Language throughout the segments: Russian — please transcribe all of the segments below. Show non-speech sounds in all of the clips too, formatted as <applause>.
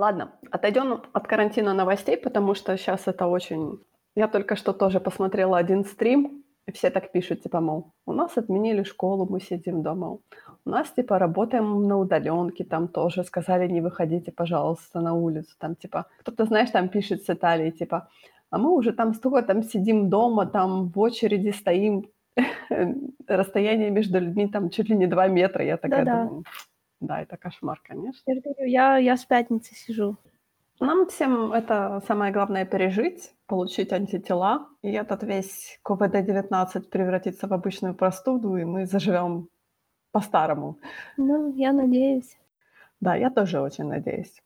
Ладно, отойдем от карантина новостей, потому что сейчас это очень... Я только что тоже посмотрела один стрим, и все так пишут, типа, мол, у нас отменили школу, мы сидим дома. У нас, типа, работаем на удаленке, там тоже сказали, не выходите, пожалуйста, на улицу. Там, типа, кто-то, знаешь, там пишет с Италии, типа, а мы уже там столько там сидим дома, там в очереди стоим, <laughs> расстояние между людьми там чуть ли не 2 метра. Я такая Да-да. думаю, да, это кошмар, конечно. Я говорю, я, я с пятницы сижу. Нам всем это самое главное пережить, получить антитела, и этот весь COVID-19 превратится в обычную простуду, и мы заживем по-старому. Ну, я надеюсь. Да, я тоже очень надеюсь.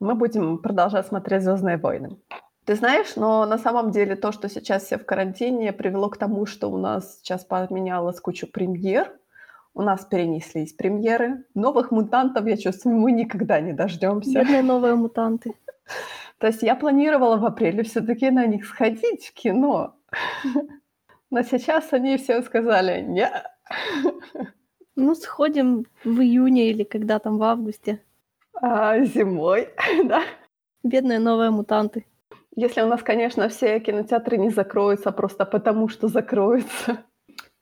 Мы будем продолжать смотреть «Звездные войны». Ты знаешь, но на самом деле то, что сейчас все в карантине, привело к тому, что у нас сейчас поменялось кучу премьер, у нас перенеслись премьеры. Новых мутантов, я чувствую, мы никогда не дождемся. Бедные новые мутанты. То есть я планировала в апреле все-таки на них сходить в кино. Но сейчас они все сказали нет. Ну, сходим в июне или когда там в августе. А зимой, <laughs> да. Бедные новые мутанты. Если у нас, конечно, все кинотеатры не закроются просто потому, что закроются.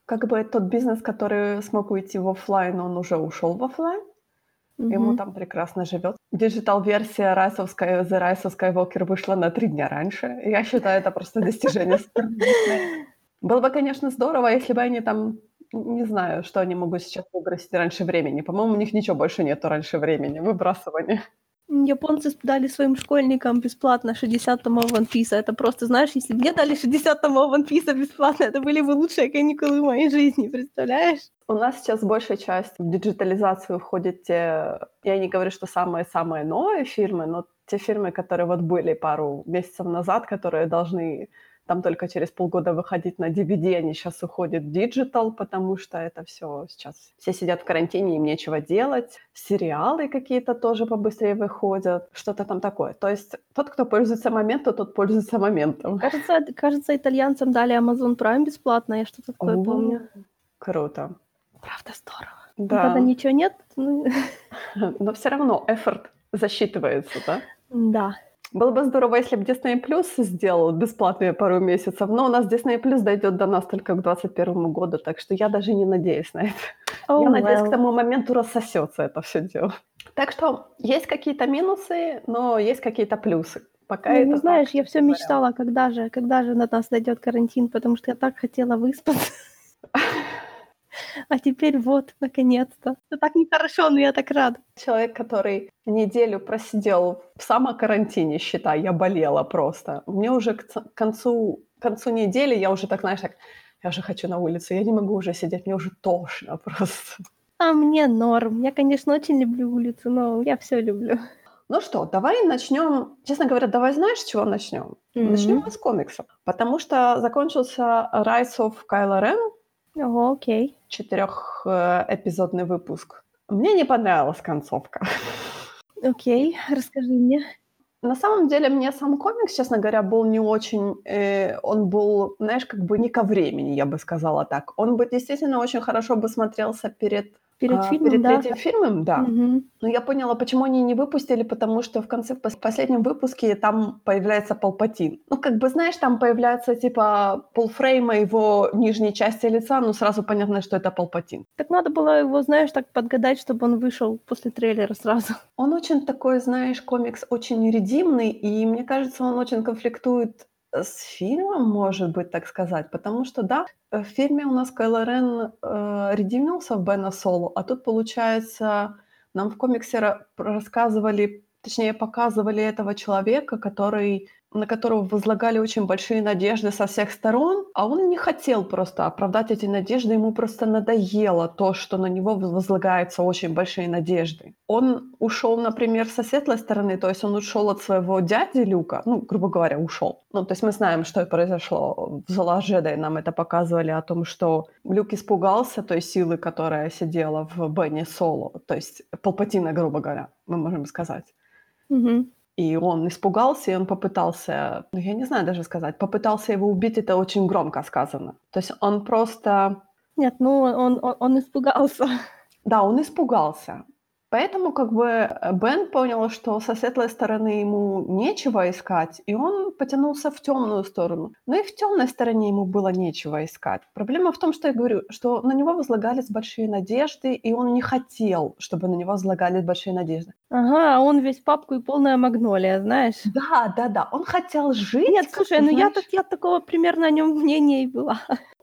Как бы тот бизнес, который смог уйти в офлайн, он уже ушел в офлайн. Ему Мгм. там прекрасно живет. Digital -версия Rise овская, The Rise of Skywalker вышла на три дня раньше. Я считаю, это просто достижение. Было бы, конечно, здорово, если бы они там, не знаю, что они могут сейчас выбросить раньше времени. По-моему, у них ничего больше нету раньше времени, выбрасывания. Японцы дали своим школьникам бесплатно 60 томов One Piece. Это просто, знаешь, если бы мне дали 60 томов One Piece бесплатно, это были бы лучшие каникулы в моей жизни, представляешь? У нас сейчас большая часть в диджитализацию входит те, я не говорю, что самые-самые новые фильмы, но те фильмы, которые вот были пару месяцев назад, которые должны там только через полгода выходить на DVD, они сейчас уходят в digital, потому что это все сейчас... Все сидят в карантине, им нечего делать. Сериалы какие-то тоже побыстрее выходят, что-то там такое. То есть тот, кто пользуется моментом, тот пользуется моментом. Кажется, кажется, итальянцам дали Amazon Prime бесплатно, я что-то такое О, помню. Круто. Правда здорово. Да. Когда ничего нет, ну, <laughs> Но все равно эфорт засчитывается, да? да. Было бы здорово, если бы Disney Plus сделал бесплатные пару месяцев, но у нас Disney Plus дойдет до нас только к 2021 году, так что я даже не надеюсь на это. Oh, я надеюсь, к тому моменту рассосется это все дело. Так что есть какие-то минусы, но есть какие-то плюсы. Пока Ну, это не так, знаешь, я все мечтала, когда же, когда же на нас дойдет карантин, потому что я так хотела выспаться. <laughs> А теперь вот, наконец-то. Это так нехорошо, но я так рада. Человек, который неделю просидел в самокарантине, считай, я болела просто. Мне уже к концу, к концу недели я уже так, знаешь, так, я уже хочу на улицу, я не могу уже сидеть, мне уже тошно <laughs> просто. А мне норм. Я, конечно, очень люблю улицу, но я все люблю. Ну что, давай начнем. Честно говоря, давай знаешь, с чего начнем? Мгм. Начнем с комиксов. Потому что закончился Rise of Kylo Ren, Ого, окей. Четырехэпизодный выпуск. Мне не понравилась концовка. <laughs> Окей, расскажи мне. На самом деле, мне сам комикс, честно говоря, был не очень... э, он был, знаешь, как бы не ко времени, я бы сказала так. Он бы действительно очень хорошо бы смотрелся перед, Перед а, фильмом, перед да. третьим фильмом, да. Мгм. Но я поняла, почему они не выпустили, потому что в конце, в пос- последнем выпуске там появляется Палпатин. Ну, как бы, знаешь, там появляется, типа, полфрейма его нижней части лица, ну, сразу понятно, что это Палпатин. Так надо было его, знаешь, так подгадать, чтобы он вышел после трейлера сразу. Он очень такой, знаешь, комикс очень редимный, и мне кажется, он очень конфликтует с фильмом, может быть, так сказать, потому что, да, в фильме у нас Кайло Рен э, редимился в Бена Соло, а тут, получается, нам в комиксе ра- рассказывали, точнее, показывали этого человека, который на которого возлагали очень большие надежды со всех сторон, а он не хотел просто оправдать эти надежды, ему просто надоело то, что на него возлагаются очень большие надежды. Он ушел, например, со светлой стороны, то есть он ушел от своего дяди Люка, ну, грубо говоря, ушел. Ну, то есть мы знаем, что произошло в Зола Джедай, нам это показывали о том, что Люк испугался той силы, которая сидела в Бене Соло, то есть Палпатина, грубо говоря, мы можем сказать. Мгм. И он испугался, и он попытался, ну, я не знаю даже сказать, попытался его убить, это очень громко сказано. То есть он просто, Нет, ну он, он, он испугался. да, он испугался. Поэтому как бы э, Бен понял, что со светлой стороны ему нечего искать, и он потянулся в темную сторону. Но и в темной стороне ему было нечего искать. Проблема в том, что я говорю, что на него возлагались большие надежды, и он не хотел, чтобы на него возлагались большие надежды. Ага, а он весь папку и полная магнолия, знаешь? Да, да, да. Он хотел жить. Нет, слушай, ну я, так, я такого примерно о нем мнения и была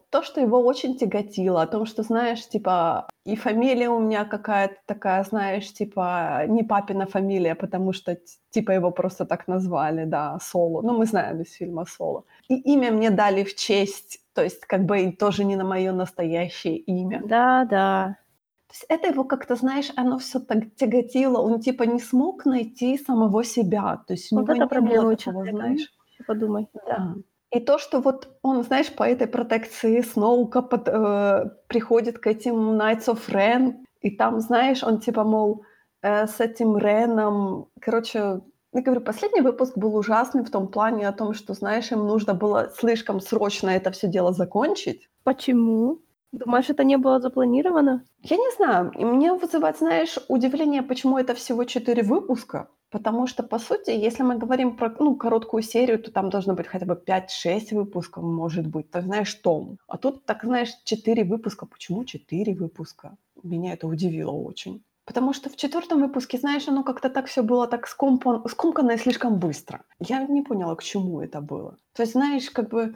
то, что его очень тяготило, о том, что, знаешь, типа, и фамилия у меня какая-то такая, знаешь, типа, не папина фамилия, потому что, типа, его просто так назвали, да, Соло. Ну, мы знаем из фильма Соло. И имя мне дали в честь, то есть, как бы, тоже не на мое настоящее имя. Да, да. То есть это его как-то, знаешь, оно все так тяготило, он типа не смог найти самого себя. То есть у вот него это проблема у человека, знаешь. Подумай. Да. И то, что вот он, знаешь, по этой протекции Сноука под, э, приходит к этим Knights of Ren, и там, знаешь, он типа, мол, э, с этим Реном, короче, я говорю, последний выпуск был ужасный в том плане о том, что, знаешь, им нужно было слишком срочно это все дело закончить. Почему? Думаешь, это не было запланировано? Я не знаю. Мне вызывает, знаешь, удивление, почему это всего четыре выпуска. Потому что, по сути, если мы говорим про ну, короткую серию, то там должно быть хотя бы 5-6 выпусков, может быть, так знаешь, том. А тут, так знаешь, 4 выпуска. Почему 4 выпуска? Меня это удивило очень. Потому что в четвертом выпуске, знаешь, оно как-то так все было так скомкано, скомкано и слишком быстро. Я не поняла, к чему это было. То есть, знаешь, как бы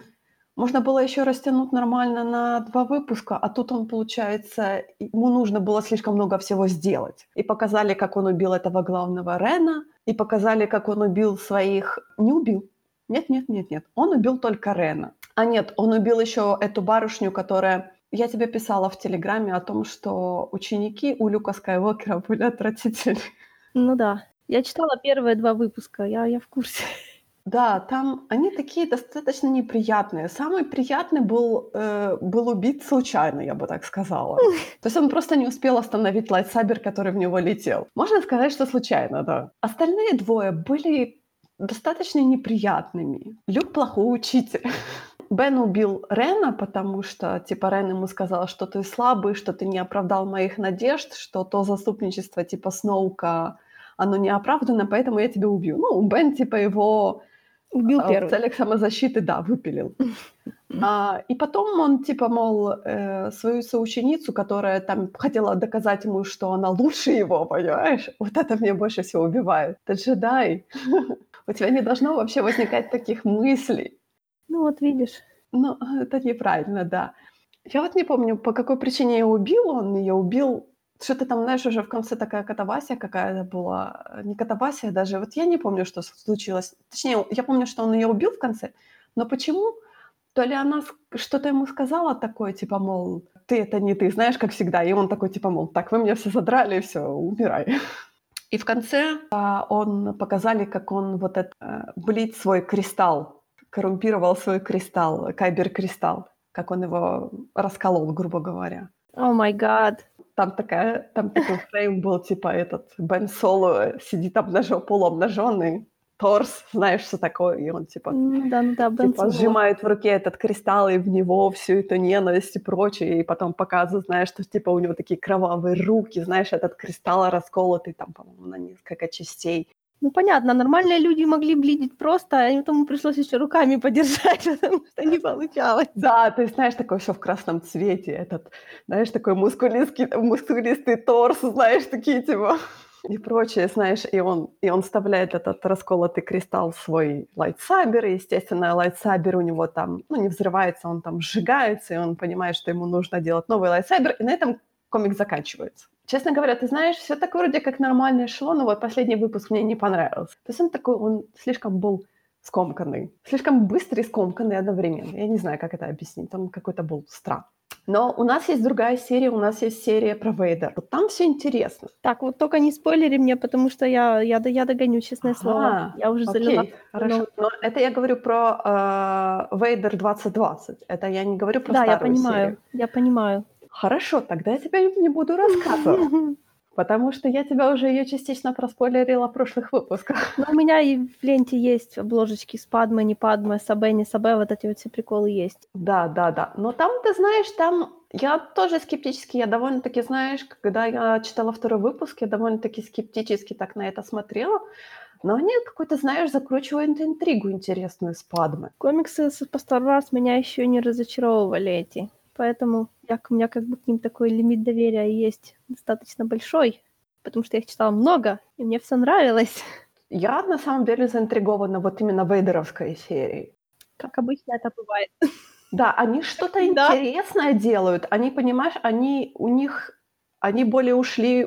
можно было еще растянуть нормально на два выпуска, а тут он, получается, ему нужно было слишком много всего сделать. И показали, как он убил этого главного Рена, и показали, как он убил своих... Не убил. Нет, нет, нет, нет. Он убил только Рена. А нет, он убил еще эту барышню, которая... Я тебе писала в Телеграме о том, что ученики у Люка Скайуокера были отвратительны. Ну да. Я читала первые два выпуска, я, я в курсе. Да, там они такие достаточно неприятные. Самый приятный был, э, был убит случайно, я бы так сказала. То есть он просто не успел остановить лайтсабер, который в него летел. Можно сказать, что случайно, да. Остальные двое были достаточно неприятными. Люк плохой учитель. <laughs> Бен убил Рена, потому что, типа, Рен ему сказал, что ты слабый, что ты не оправдал моих надежд, что то заступничество, типа, Сноука, оно не оправдано, поэтому я тебя убью. Ну, Бен, типа, его Убил а, первый. В целях самозащиты, да, выпилил. А, и потом он, типа, мол, э, свою соученицу, которая там хотела доказать ему, что она лучше его, понимаешь? Вот это меня больше всего убивает. Ты джедай. <laughs> У тебя не должно вообще возникать таких мыслей. Ну вот видишь. Ну, это неправильно, да. Я вот не помню, по какой причине я убил. Он ее убил что-то там, знаешь, уже в конце такая катавасия какая-то была. Не катавасия даже. Вот я не помню, что случилось. Точнее, я помню, что он ее убил в конце. Но почему? То ли она что-то ему сказала такое, типа, мол, ты это не ты, знаешь, как всегда. И он такой, типа, мол, так, вы меня все задрали, все, умирай. И в конце а, он показали, как он вот это, а, блить свой кристалл, коррумпировал свой кристалл, кайбер-кристалл, как он его расколол, грубо говоря. О май гад там такая, там такой фрейм был, типа этот Бен Соло сидит обнажен, полуобнаженный, торс, знаешь, что такое, и он типа, ну, да, ну, да, Бен типа сжимает в руке этот кристалл, и в него всю эту ненависть и прочее, и потом показывает, знаешь, что типа у него такие кровавые руки, знаешь, этот кристалл расколотый там, по-моему, на несколько частей. Ну, понятно, нормальные люди могли блидить просто, а ему пришлось еще руками подержать, <laughs> потому что не получалось. Да, ты знаешь, такое все в красном цвете, этот, знаешь, такой мускулистый, мускулистый торс, знаешь, такие типа и прочее, знаешь, и он, и он вставляет этот расколотый кристалл в свой lightsaber, и, естественно, lightsaber у него там, ну, не взрывается, он там сжигается, и он понимает, что ему нужно делать новый lightsaber, и на этом comic заканчивается. Честно говоря, ты знаешь, все так вроде как нормально шло, но вот последний выпуск мне не понравился. То есть он такой, он слишком был скомканный. Слишком быстрый и скомканный одновременно. Я не знаю, как это объяснить. Там какой-то был страх. Но у нас есть другая серия, у нас есть серия про Вейдер. Вот там все интересно. Так, вот только не спойлери мне, потому что я, я, я догоню, честное ага, слово. Я уже окей, залила. Хорошо. Но это я говорю про э, Вейдер 2020. Это я не говорю про да, старую я понимаю, серию. я понимаю. Хорошо, тогда я тебе не буду рассказывать. <laughs> Потому что я тебя уже ее частично проспойлерила в прошлых выпусках. Ну, у меня и в ленте есть обложечки с Падмой, не Падмой, Сабе, не Сабе, вот эти вот все приколы есть. Да, да, да. Но там, ты знаешь, там Я тоже скептически, я довольно-таки, знаешь, когда я читала второй выпуск, я довольно-таки скептически так на это смотрела, но они какой-то, знаешь, закручивают интригу интересную с Падмы. Комиксы по Star Wars меня еще не разочаровывали эти. Поэтому я, у меня как бы к ним такой лимит доверия есть достаточно большой, потому что я их читала много, и мне все нравилось. Я на самом деле заинтригована вот именно Вейдеровской серией. Как обычно это бывает. Да, они что-то <laughs> Да. интересное делают. Они, понимаешь, они у них, они более ушли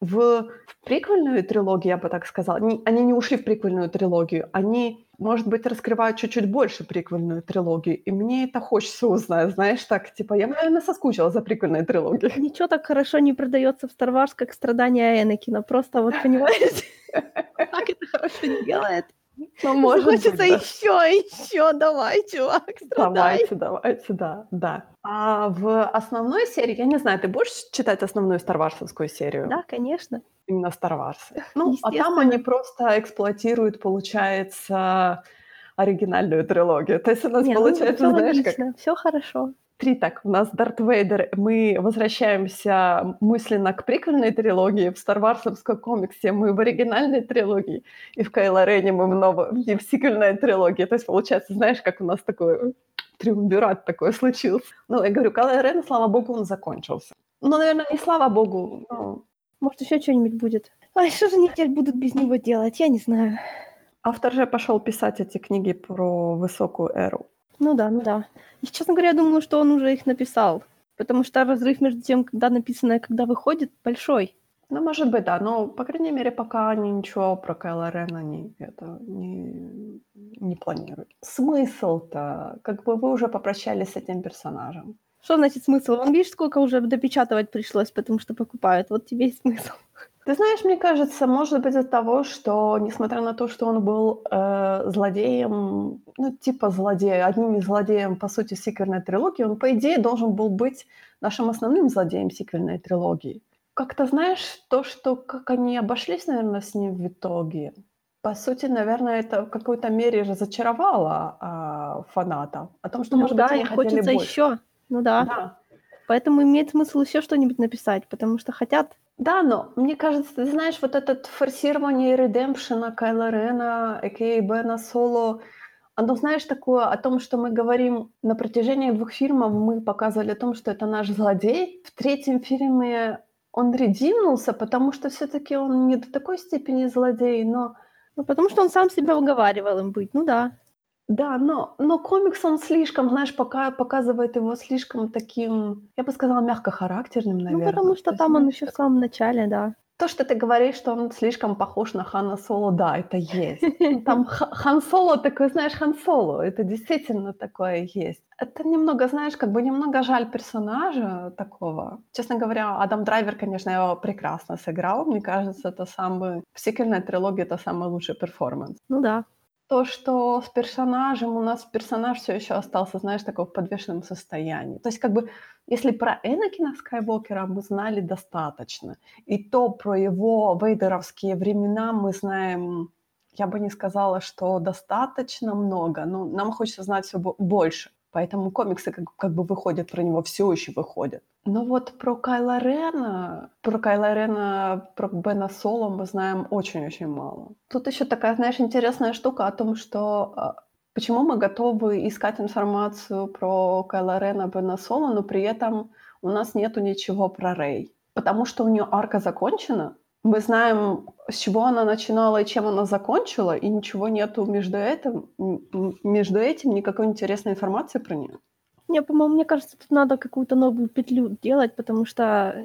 в, в приквельную трилогию, я бы так сказала. Не- они не ушли в приквельную трилогию, они, может быть, раскрывают чуть-чуть больше приквельную трилогию. И мне это хочется узнать, знаешь, так, типа, я, наверное, соскучилась за приквельной трилогией. <laughs> Ничего так хорошо не продается в Star Wars, как страдания Энакина. Просто вот понимаете, <laughs> как это хорошо не делает. Ну, может быть, Хочется да. еще, еще, давай, чувак, страдай. Давайте, давайте, да, да. А в основной серии, я не знаю, ты будешь читать основную старварсовскую серию? Да, конечно. Именно Star Wars. Ну, а там они просто эксплуатируют, получается, оригинальную трилогию. То есть у нас Не, ну, получается, всё знаешь, как логично, все хорошо. три так. У нас Дарт Вейдер, мы возвращаемся мысленно к приквельной трилогии, в Старварсовском комиксе мы в оригинальной трилогии, и в Кайло Рене мы в, новой, и в сиквельной трилогии. То есть получается, знаешь, как у нас такой триумвират такой случился. Ну, я говорю, Кайло Рен, слава богу, он закончился. Ну, наверное, не слава богу, но Может, еще что-нибудь будет. Ай, что же они теперь будут без него делать? Я не знаю. Автор же пошел писать эти книги про высокую эру. Ну да, ну да. И, честно говоря, я думаю, что он уже их написал. Потому что разрыв между тем, когда написано и когда выходит, большой. Ну, может быть, да, но, по крайней мере, пока они ничего про Кайла Рена не, это, не, не планируют. Смысл-то? Как бы вы уже попрощались с этим персонажем. Что значит смысл? Вон видишь, сколько уже допечатывать пришлось, потому что покупают. Вот тебе и смысл. Ты знаешь, мне кажется, может быть из-за того, что, несмотря на то, что он был э, злодеем, ну, типа злодея, одним из злодеев, по сути, сиквельной трилогии, он, по идее, должен был быть нашим основным злодеем сиквельной трилогии. Как-то, знаешь, то, что как они обошлись, наверное, с ним в итоге, по сути, наверное, это в какой-то мере разочаровало а, фанатов о том, что, Ну может да, быть, они хотели больше. еще. Ну да. Да. Поэтому имеет смысл еще что-нибудь написать, потому что хотят. Да, но мне кажется, ты знаешь, вот это форсирование редемпшена Кайла Рена, а.к.а. Бена Соло, оно, знаешь, такое о том, что мы говорим на протяжении двух фильмов, мы показывали о том, что это наш злодей. В третьем фильме он редимнулся, потому что все-таки он не до такой степени злодей, но Ну, потому что он сам себя уговаривал им быть. Ну да. Да, но, но комикс, он слишком, знаешь, пока показывает его слишком таким, я бы сказала, мягкохарактерным, наверное. Ну, потому что То есть, там он еще в так- самом начале, да. То, что ты говоришь, что он слишком похож на Хана Соло, да, это есть. Ну, <laughs> Там Хан Соло такой, знаешь, Хан Соло, это действительно такое есть. Это немного, знаешь, как бы немного жаль персонажа такого. Честно говоря, Адам Драйвер, конечно, его прекрасно сыграл. Мне кажется, это самый... В сиквельной трилогии это самый лучший перформанс. Ну да. То, что с персонажем у нас персонаж все еще остался, знаешь, такой в подвешенном состоянии. То есть, как бы, если про Энакина Скайуокера мы знали достаточно, и то про его вейдеровские времена мы знаем, я бы не сказала, что достаточно много, но нам хочется знать все больше. Поэтому комиксы как, как бы выходят про него, все еще выходят. Но вот про Кайла Рена, про Кайла Рена, про Бена Соло мы знаем очень-очень мало. Тут еще такая, знаешь, интересная штука о том, что а, почему мы готовы искать информацию про Кайла Рена, Бена Соло, но при этом у нас нету ничего про Рей. Потому что у нее арка закончена, мы знаем, с чего она начинала и чем она закончила, и ничего нету между этим, между этим никакой интересной информации про нее. Не, по-моему, мне кажется, тут надо какую-то новую петлю делать, потому что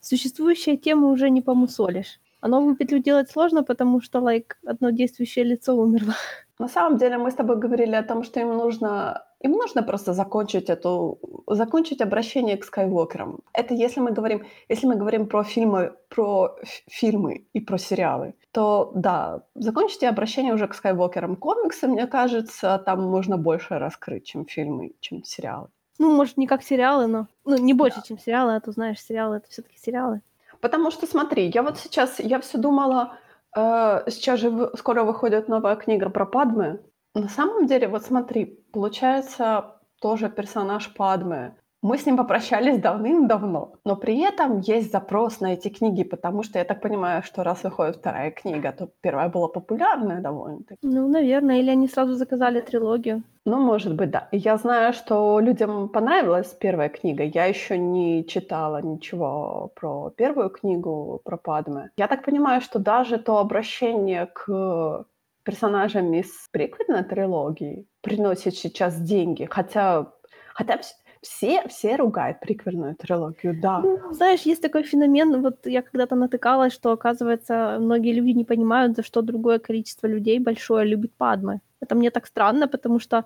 существующие темы уже не помусолишь. А новую петлю делать сложно, потому что, like, одно действующее лицо умерло. На самом деле мы с тобой говорили о том, что им нужно, им нужно просто закончить эту, закончить обращение к Скайуокерам. Это если мы говорим, если мы говорим про фильмы, про фильмы и про сериалы, то да, закончите обращение уже к Скайуокерам. Комиксы, мне кажется, там можно больше раскрыть, чем фильмы, чем сериалы. Ну, может, не как сериалы, но... Ну, не больше, чем сериалы, а то, знаешь, сериалы — это все таки сериалы. Потому что смотри, я вот сейчас, я все думала, э, сейчас же скоро выходит новая книга про Падме. На самом деле, вот смотри, получается тоже персонаж Падме. Мы с ним попрощались давным-давно, но при этом есть запрос на эти книги, потому что я так понимаю, что раз выходит вторая книга, то первая была популярная довольно-таки. Ну, наверное, или они сразу заказали трилогию. Ну, может быть, да. Я знаю, что людям понравилась первая книга. Я еще не читала ничего про первую книгу, про Падме. Я так понимаю, что даже то обращение к персонажам из приквельной трилогии приносит сейчас деньги, хотя, хотя все, все ругают приквельную трилогию, да. Ну, знаешь, есть такой феномен, вот я когда-то натыкалась, что, оказывается, многие люди не понимают, за что другое количество людей большое любит Падмы. Это мне так странно, потому что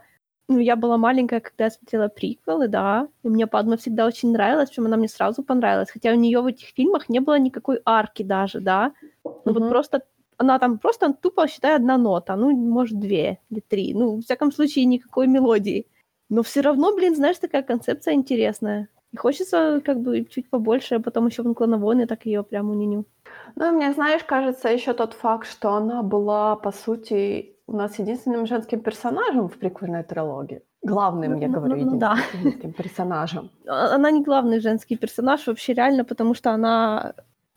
ну, я была маленькая, когда я смотрела приквелы, да, и мне Падма всегда очень нравилась, причем она мне сразу понравилась, хотя у нее в этих фильмах не было никакой арки даже, да, ну mm-hmm. вот просто она там просто тупо, считай, одна нота, ну, может, две или три, ну, в всяком случае, никакой мелодии. Но все равно, блин, знаешь, такая концепция интересная. И хочется как бы чуть побольше, а потом еще в «Наклоновойны» так ее прям униню. Ну, мне, знаешь, кажется еще тот факт, что она была, по сути, у нас единственным женским персонажем в приквельной трилогии. Главным, ну, я ну, говорю, ну, ну, да. персонажем. А, она не главный женский персонаж вообще реально, потому что она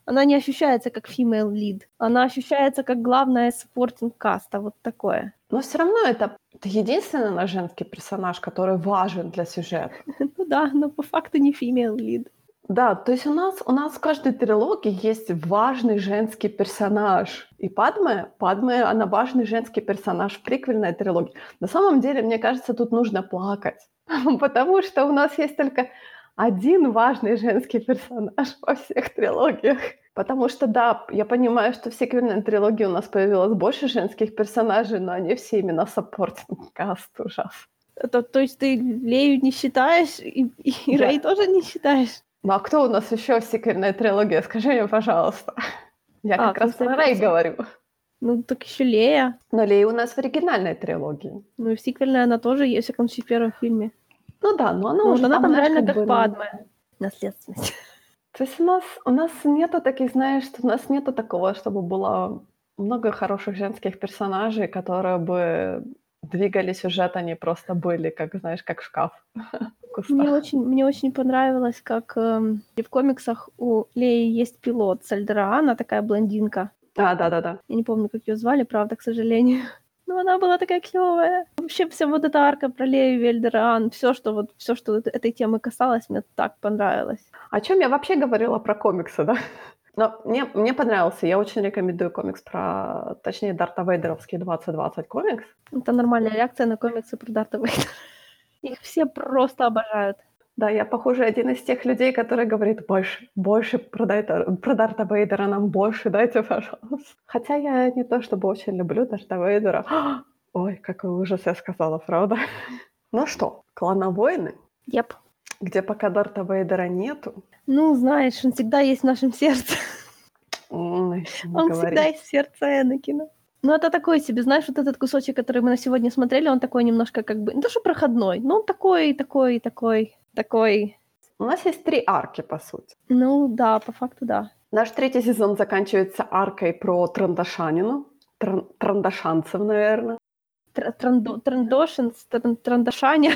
она не ощущается как female lead, она ощущается как главная supporting каста, вот такое. Но все равно это, это единственный наш женский персонаж, который важен для сюжета. <laughs> Ну да, но по факту не female lead. Да, то есть у нас, у нас в каждой трилогии есть важный женский персонаж. И Падме, Падме, она важный женский персонаж в приквельной трилогии. На самом деле, мне кажется, тут нужно плакать. <laughs> Потому что у нас есть только один важный женский персонаж во всех трилогиях. Потому что, да, я понимаю, что в сиквельной трилогии у нас появилось больше женских персонажей, но они все именно supporting <laughs> cast ужас. Это, то есть ты Лею не считаешь, и, и да. Рэй тоже не считаешь? Ну а кто у нас еще в сиквельной трилогии? Скажи мне, пожалуйста. Я а, как раз про Рэй говорю. Ну, так еще Лея. Но Лея у нас в оригинальной трилогии. Ну и в сиквельной она тоже есть, в всяком случае, в первом фильме. Ну да, но она ну, уже она там, там знаешь, реально как как бы, Падме. Наследственность. <laughs> То есть у нас, у нас нету таких, знаешь, у нас нету такого, чтобы было много хороших женских персонажей, которые бы двигали сюжет, они просто были, как, знаешь, как шкаф. <laughs> Мне очень, мне очень понравилось, как э, в комиксах у Леи есть пилот Сальдера, она такая блондинка. А, да-да-да. Я не помню, как ее звали, правда, к сожалению. <laughs> Но она была такая клевая. Вообще вся вот эта арка про Лею Вельдеран, все, что вот все, что этой темы касалось, мне так понравилось. О чем я вообще говорила про комиксы, да? Но мне, мне понравился. Я очень рекомендую комикс про, точнее, Дарта Вейдеровский 2020 комикс. Это нормальная реакция на комиксы про Дарта Вейдера. <laughs> Их все просто обожают. Да, я, похоже, один из тех людей, который говорит, больше, больше продай, про Дарта Вейдера нам больше дайте, пожалуйста. Хотя я не то чтобы очень люблю Дарта Вейдера. <gasps> Ой, какой ужас я сказала, правда? <laughs> Ну что, клановойны? Yep. Где пока Дарта Вейдера нету. Ну, знаешь, он всегда есть в нашем сердце. Ой, он говори. всегда есть в сердце Энакина. Ну, это такой себе, знаешь, вот этот кусочек, который мы на сегодня смотрели, он такой немножко как бы, не то что проходной, но он такой, такой, такой, такой... У нас есть три арки, по сути. Ну, да, по факту, да. Наш третий сезон заканчивается аркой про Трандашанину. Тран- Трандашанцев, наверное. Тр- трандо- Трандошинс, тран- Трандашаня.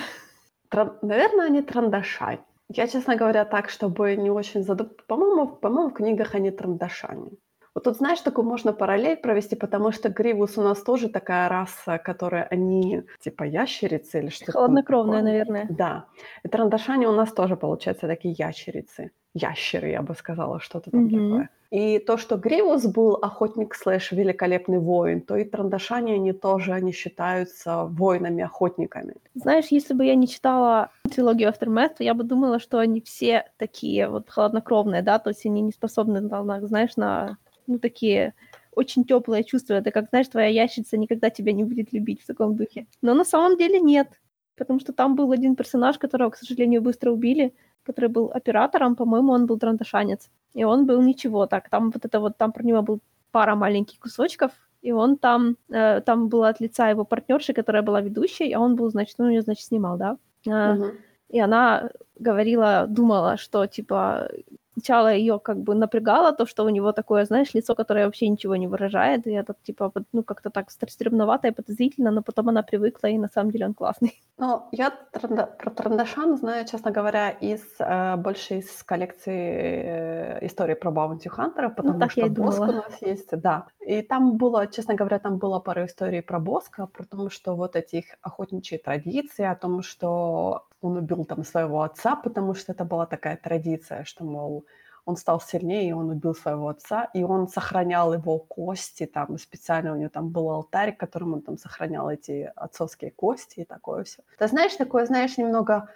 Тран- наверное, они Трандашань. Я, честно говоря, так, чтобы не очень задум... По-моему, по-моему, в книгах они Трандашане. Вот тут, знаешь, такую можно параллель провести, потому что Гривус у нас тоже такая раса, которая они типа ящерицы или что-то Холоднокровные, наверное. Да. И Трандашане у нас тоже, получается, такие ящерицы. Ящеры, я бы сказала, что-то там Мгм. такое. И то, что Гривус был охотник слэш великолепный воин, то и Трандашане, они тоже, они считаются воинами-охотниками. Знаешь, если бы я не читала трилогию Aftermath, то я бы думала, что они все такие вот холоднокровные, да, то есть они не способны, на- на, знаешь, на ну, такие очень теплые чувства. Это как, знаешь, твоя ящица никогда тебя не будет любить в таком духе. Но на самом деле нет. Потому что там был один персонаж, которого, к сожалению, быстро убили, который был оператором, по-моему, он был трандашанец. И он был ничего так. Там вот это вот, там про него был пара маленьких кусочков, и он там, э, там была от лица его партнерши, которая была ведущей, а он был, значит, ну, ее, значит, снимал, да. Э, Мгм. И она говорила, думала, что, типа, сначала ее как бы напрягало то, что у него такое, знаешь, лицо, которое вообще ничего не выражает, и это типа, ну, как-то так стремновато и подозрительно, но потом она привыкла, и на самом деле он классный. <laughs> Ну, я про Трандашан знаю, честно говоря, из э, больше из коллекции э, истории про Баунти Хантеров, Ну, потому так я что и Боск у нас есть, да. И там было, честно говоря, там было пара историй про Боска, про то, что вот эти их охотничьи традиции, о том, что он убил там своего отца, потому что это была такая традиция, что, мол, он стал сильнее, и он убил своего отца, и он сохранял его кости, там специально у него там был алтарь, которым он там сохранял эти отцовские кости и такое все. Ты знаешь, такое, знаешь, немного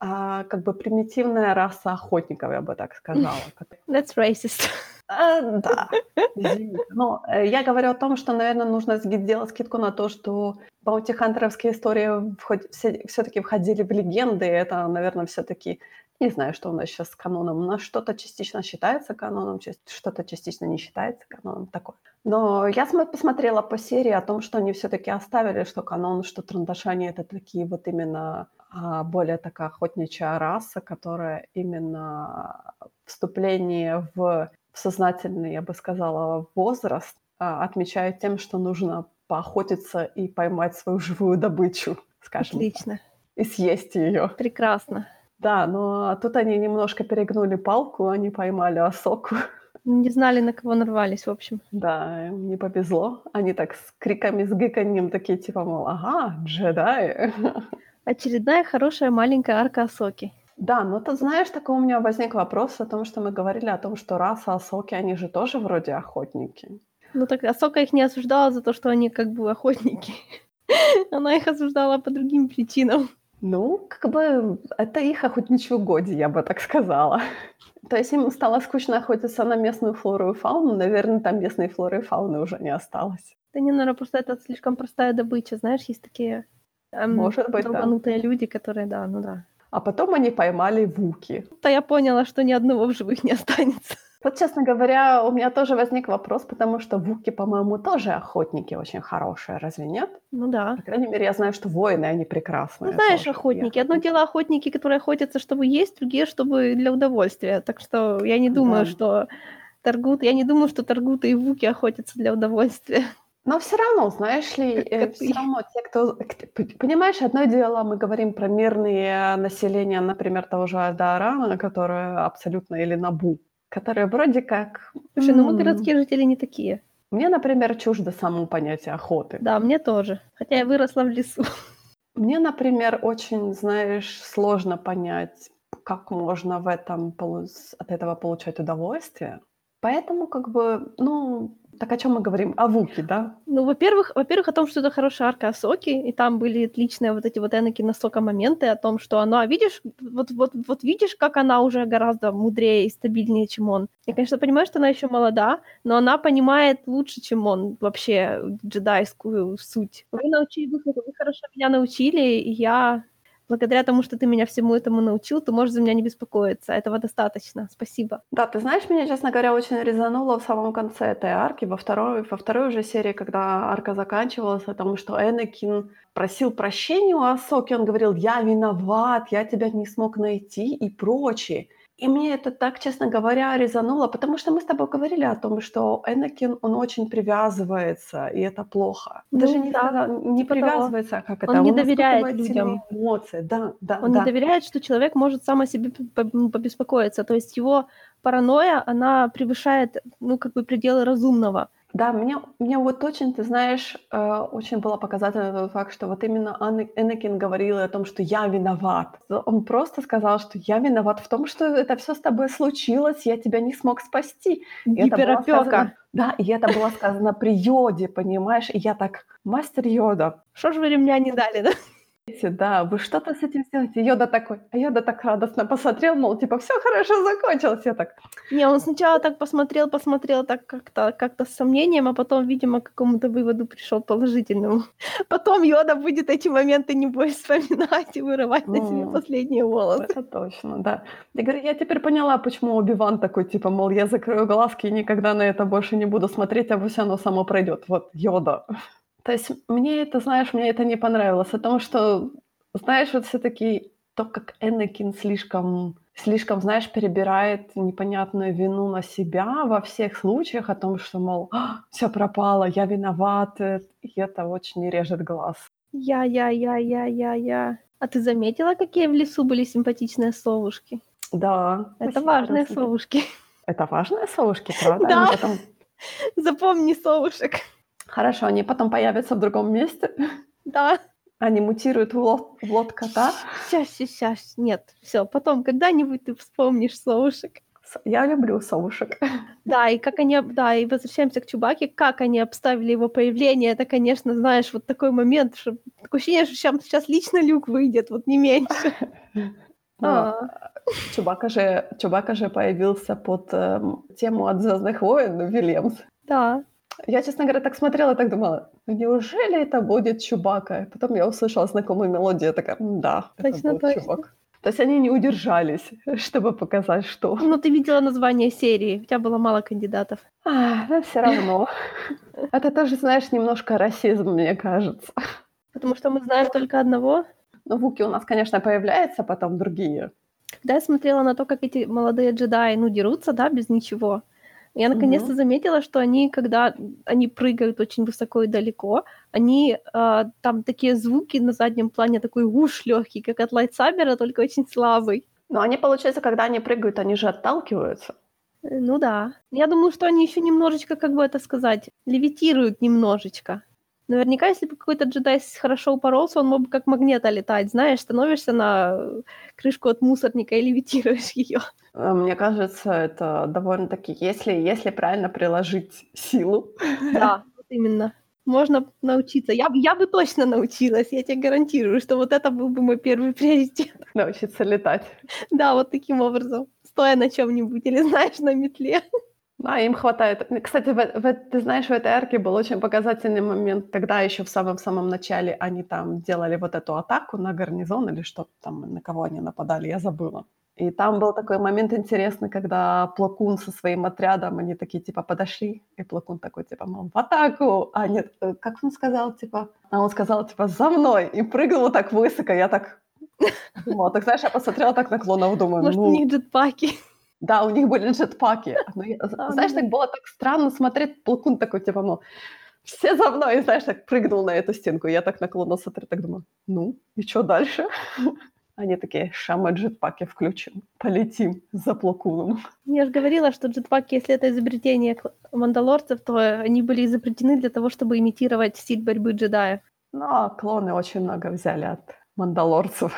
а, как бы примитивная раса охотников, я бы так сказала. <laughs> That's racist. А, да, извините. Но э, я говорю о том, что, наверное, нужно сделать скидку на то, что баунти-хантеровские истории все-таки входили в легенды, и это, наверное, все-таки не знаю, что у нас сейчас с каноном. У нас что-то частично считается каноном, что-то частично не считается каноном. Такое. Но я смо- посмотрела по серии о том, что они все-таки оставили, что канон, что трандашане это такие вот именно а, более такая охотничья раса, которая именно вступление в сознательный, я бы сказала, возраст а, отмечает тем, что нужно поохотиться и поймать свою живую добычу, скажем, так, Отлично. и съесть ее. Прекрасно. Да, но тут они немножко перегнули палку, они поймали осоку. Не знали, на кого нарвались, в общем. Да, им не повезло. Они так с криками, с гыканьем такие, типа, мол, ага, джедаи. Очередная хорошая маленькая арка Асоки. Да, но ты знаешь, такой у меня возник вопрос о том, что мы говорили о том, что раса Асоки, они же тоже вроде охотники. Ну так Асока их не осуждала за то, что они как бы охотники. <laughs> Она их осуждала по другим причинам. Ну, как бы это их охотничье угодье, я бы так сказала. То есть им стало скучно охотиться на местную флору и фауну, наверное, там местной флоры и фауны уже не осталось. Да не, наверное, просто это слишком простая добыча. Знаешь, есть такие эм, Может быть, да. люди, которые, да, ну да. А потом они поймали вуки. То я поняла, что ни одного в живых не останется. Вот, честно говоря, у меня тоже возник вопрос, потому что вуки, по-моему, тоже охотники очень хорошие, разве нет? Ну да. По крайней мере, я знаю, что воины, они прекрасные. Ну, знаешь, тоже. охотники. Одно дело охотники, которые охотятся, чтобы есть, другие, чтобы для удовольствия. Так что я не думаю, Да. что Таргут, я не думаю, что Таргуты и Вуки охотятся для удовольствия. Но все равно, знаешь ли, Как коты. все равно те, кто... п- Понимаешь, одно дело, мы говорим про мирные населения, например, того же Альдарана, которое абсолютно, или Набу, которые вроде как... Слушай, ну мы городские жители не такие. Мне, например, чуждо само понятие охоты. Да, мне тоже. Хотя я выросла в лесу. <laughs> Мне, например, очень, знаешь, сложно понять, как можно в этом от этого получать удовольствие. Поэтому, как бы, ну, так о чем мы говорим? О Вуке, да? Ну, во-первых, во-первых, о том, что это хорошая арка Асоки, и там были отличные вот эти вот Энакина Сока моменты о том, что она, видишь, вот, вот, вот видишь, как она уже гораздо мудрее и стабильнее, чем он. Я, конечно, понимаю, что она еще молода, но она понимает лучше, чем он вообще джедайскую суть. Вы научили, вы, вы хорошо меня научили, и я благодаря тому, что ты меня всему этому научил, ты можешь за меня не беспокоиться. Этого достаточно. Спасибо. Да, ты знаешь, меня, честно говоря, очень резануло в самом конце этой арки, во второй, во второй уже серии, когда арка заканчивалась, о том, что Энакин просил прощения у Асоки, он говорил, я виноват, я тебя не смог найти и прочее. И мне это так, честно говоря, резануло, потому что мы с тобой говорили о том, что Энакин, он очень привязывается, и это плохо. Ну Даже не, да, не типа того. привязывается, а как Он это, не он доверяет испытывает людям. эмоции, да, да, Он да. не доверяет, что человек может сам о себе ну, побеспокоиться. То есть его паранойя, она превышает, ну, как бы пределы разумного. Да, мне, мне вот очень, ты знаешь, э, очень было показательно тот факт, что вот именно Анна- Энакин говорил о том, что я виноват. Он просто сказал, что я виноват в том, что это все с тобой случилось, я тебя не смог спасти. Гиперопека. Да, и это было сказано при Йоде, понимаешь? И я так, мастер Йода, Что ж вы ремня не дали, да? Да, вы что-то с этим сделаете? Йода такой, а Йода так радостно посмотрел, мол, типа, все хорошо закончилось. Я так, Не, он сначала так посмотрел, посмотрел так как-то как с сомнением, а потом, видимо, к какому-то выводу пришел положительному. <laughs> Потом Йода будет эти моменты, небось, вспоминать и вырывать на себе последние волосы. Это точно, да. Я говорю, я теперь поняла, почему Оби-Ван такой, типа, мол, я закрою глазки и никогда на это больше не буду смотреть, а пусть оно само пройдет. Вот, Йода. То есть мне это, знаешь, мне это не понравилось, о том, что, знаешь, вот все таки то, как Энакин слишком слишком, знаешь, перебирает непонятную вину на себя во всех случаях о том, что, мол, все пропало, я виноват, э, и это очень режет глаз. Я-я-я-я-я-я. А ты заметила, какие в лесу были симпатичные совушки? Да. Это важные совушки. Это важные совушки, правда? Да. Потом... Запомни совушек. Хорошо, они потом появятся в другом месте. Да. Они мутируют в лот, в лот кота. Сейчас, сейчас, нет, все, потом когда-нибудь ты вспомнишь совушек. Я люблю совушек. Да, и как они, да, и возвращаемся к Чубаке, как они обставили его появление, это, конечно, знаешь, вот такой момент, что такое ощущение, что сейчас, сейчас лично Люк выйдет, вот не меньше. А. Чубака же, Чубака же появился под э, тему от Звездных войн Вильямс. Да. Я, честно говоря, так смотрела так думала, ну неужели это будет Чубака? Потом я услышала знакомую мелодию, такая, да, точно, это точно. Чубак. То есть они не удержались, <laughs> чтобы показать, что... Ну, ты видела название серии, у тебя было мало кандидатов. А, но все равно. <laughs> Это тоже, знаешь, немножко расизм, мне кажется. Потому что мы знаем только одного. Ну, Вуки у нас, конечно, появляются, потом другие. Когда я смотрела на то, как эти молодые джедаи, ну, дерутся, да, без ничего, я наконец-то Мгм. заметила, что они, когда они прыгают очень высоко и далеко, они а, там такие звуки на заднем плане, такой уж легкий, как от лайтсабера, только очень слабый. Но они, получается, когда они прыгают, они же отталкиваются. Э, Ну да. Я думаю, что они еще немножечко, как бы это сказать, левитируют немножечко. Наверняка, если бы какой-то джедай хорошо упоролся, он мог бы как магнета летать, знаешь, становишься на крышку от мусорника и левитируешь <laughs> ее. Э, Мне кажется, это довольно-таки, если, если правильно приложить силу. Да, <laughs> вот именно. Можно научиться. Я, я бы точно научилась, я тебе гарантирую, что вот это был бы мой первый приоритет. <laughs> Научиться летать. Да, вот таким образом. Стоя на чем-нибудь или, знаешь, на метле. Да, им хватает. Кстати, в, в- ты знаешь, в этой арке был очень показательный момент, когда еще в самом-самом начале они там делали вот эту атаку на гарнизон или что там, на кого они нападали, я забыла. И там был такой момент интересный, когда Плакун со своим отрядом, они такие, типа, подошли, и Плакун такой, типа, мол, в атаку! А нет, э, как он сказал, типа, а он сказал, типа, за мной! И прыгнул вот так высоко, я так думала, так знаешь, я посмотрела так на клонов, думаю, Может, ну, у них джетпаки. Да, у них были джетпаки. Но я- А, знаешь, ну так было так странно смотреть, Плакун такой, типа, ну, все за мной, и, знаешь, так прыгнул на эту стенку. Я так наклонно смотрю, так думаю, ну, и что дальше? <laughs> Они такие, ща мы джетпаки включим, полетим за Плакуном. Я же говорила, что джетпаки, если это изобретение мандалорцев, то они были изобретены для того, чтобы имитировать стиль борьбы джедаев. Ну, а клоны очень много взяли от мандалорцев.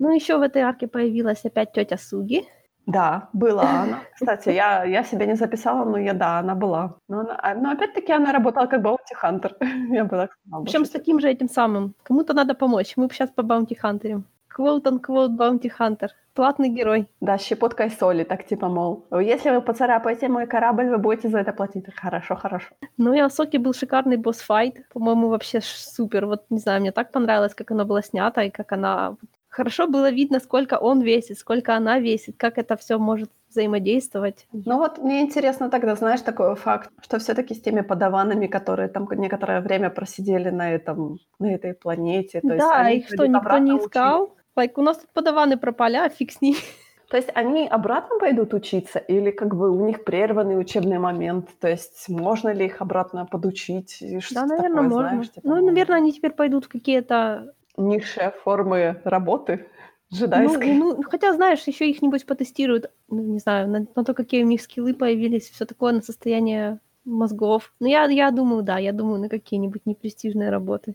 Ну, еще в этой арке появилась опять тетя Суги. Да, была она. <laughs> Кстати, я, я себе не записала, но я, да, она была. Но, она- а- но опять-таки она работала как Баунти Хантер. <laughs> Я бы так сказала. Причем с таким же этим самым. Кому-то надо помочь. Мы сейчас по баунти хантерим. Quote-unquote bounty hunter. Платный герой. Да, щепоткой соли, так типа, мол, если вы поцарапаете мой корабль, вы будете за это платить. Хорошо, хорошо. Ну и Асоки был шикарный boss fight. По-моему, вообще супер. Вот, не знаю, мне так понравилось, как оно было снято, и как она... Хорошо было видно, сколько он весит, сколько она весит, как это все может взаимодействовать. Ну вот мне интересно тогда, знаешь, такой факт, что все-таки с теми подаванами, которые там некоторое время просидели на этом, на этой планете, то есть да, они их что, никто не учить- искал? Like, у нас тут подаваны пропали, а фиг с ними. <laughs> То есть они обратно пойдут учиться или как бы у них прерванный учебный момент? То есть можно ли их обратно подучить? Да, наверное, такое, можно. знаешь, типа, ну, наверное, они теперь пойдут в какие-то... низшие формы работы <laughs> Ну, джедайской. ну, хотя, знаешь, еще их, небось, потестируют, ну, не знаю, на, на то, какие у них скиллы появились, все такое, на состояние мозгов. Ну, я, я думаю, да, я думаю, на какие-нибудь непрестижные работы.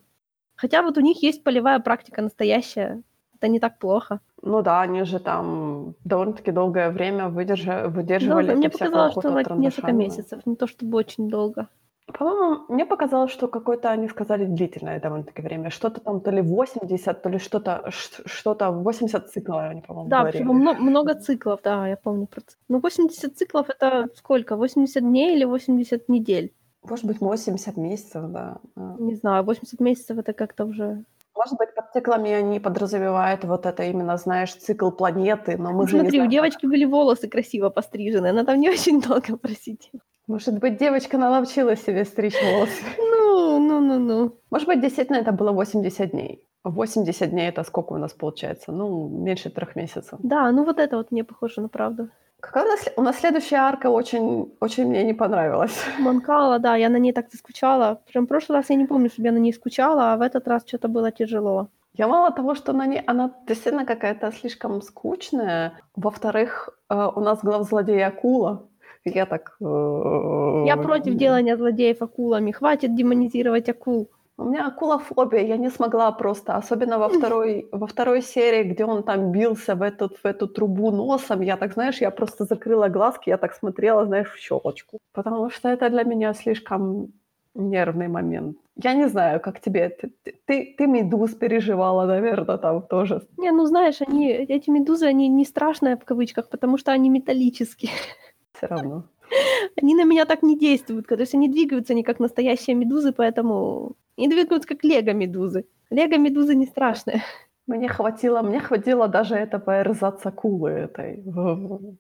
Хотя вот у них есть полевая практика настоящая. Это не так плохо. Ну да, они же там довольно-таки долгое время выдержа- выдерживали Долго. Мне показалось, что несколько месяцев, не то чтобы очень долго. По-моему, мне показалось, что какое-то они сказали длительное довольно-таки время. Что-то там то ли 80, то ли что-то, что-то 80 циклов, они, по-моему, Да, говорили. причем мно- много циклов, да, я помню про цикл. Ну, 80 циклов это сколько? 80 дней или 80 недель? Может быть, 80 месяцев, да. Не знаю, 80 месяцев это как-то уже... Может быть, под циклами они подразумевают вот это именно, знаешь, цикл планеты, но мы же не Смотри, у знаем. девочки были волосы красиво пострижены, она там не очень долго <laughs> просидела. Может быть, девочка наловчила себе стричь волосы. Ну, Ну, ну, ну. Может быть, действительно это было 80 дней. 80 дней это сколько у нас получается? Ну, меньше трех месяцев. Да, ну вот это вот мне похоже на правду. Какая у нас, у нас следующая арка очень, очень мне не понравилась. <laughs> Манкала, да, я на ней так заскучала. Прям в прошлый раз я не помню, чтобы я на ней скучала, а в этот раз что-то было тяжело. Я мало того, что на ней она действительно какая-то слишком скучная. Во-вторых, э, у нас глав злодея акула. Я так... э, Я против делания злодеев акулами. Хватит демонизировать акул. У меня акулофобия, я не смогла просто, особенно во второй, во второй серии, где он там бился в, этот, в эту трубу носом, я так, знаешь, я просто закрыла глазки, я так смотрела, знаешь, в щелочку. Потому что это для меня слишком нервный момент. Я не знаю, как тебе. Ты, ты, ты медуз переживала, наверное, там тоже. Не, ну знаешь, они, эти медузы, они не страшные в кавычках, потому что они металлические. <laughs> Все равно. <laughs> Они на меня так не действуют, то есть они двигаются не как настоящие медузы, поэтому они двигаются как лего-медузы. Лего-медузы не страшные. <laughs> Мне хватило, мне хватило даже этого эрзац акулы этой. <laughs>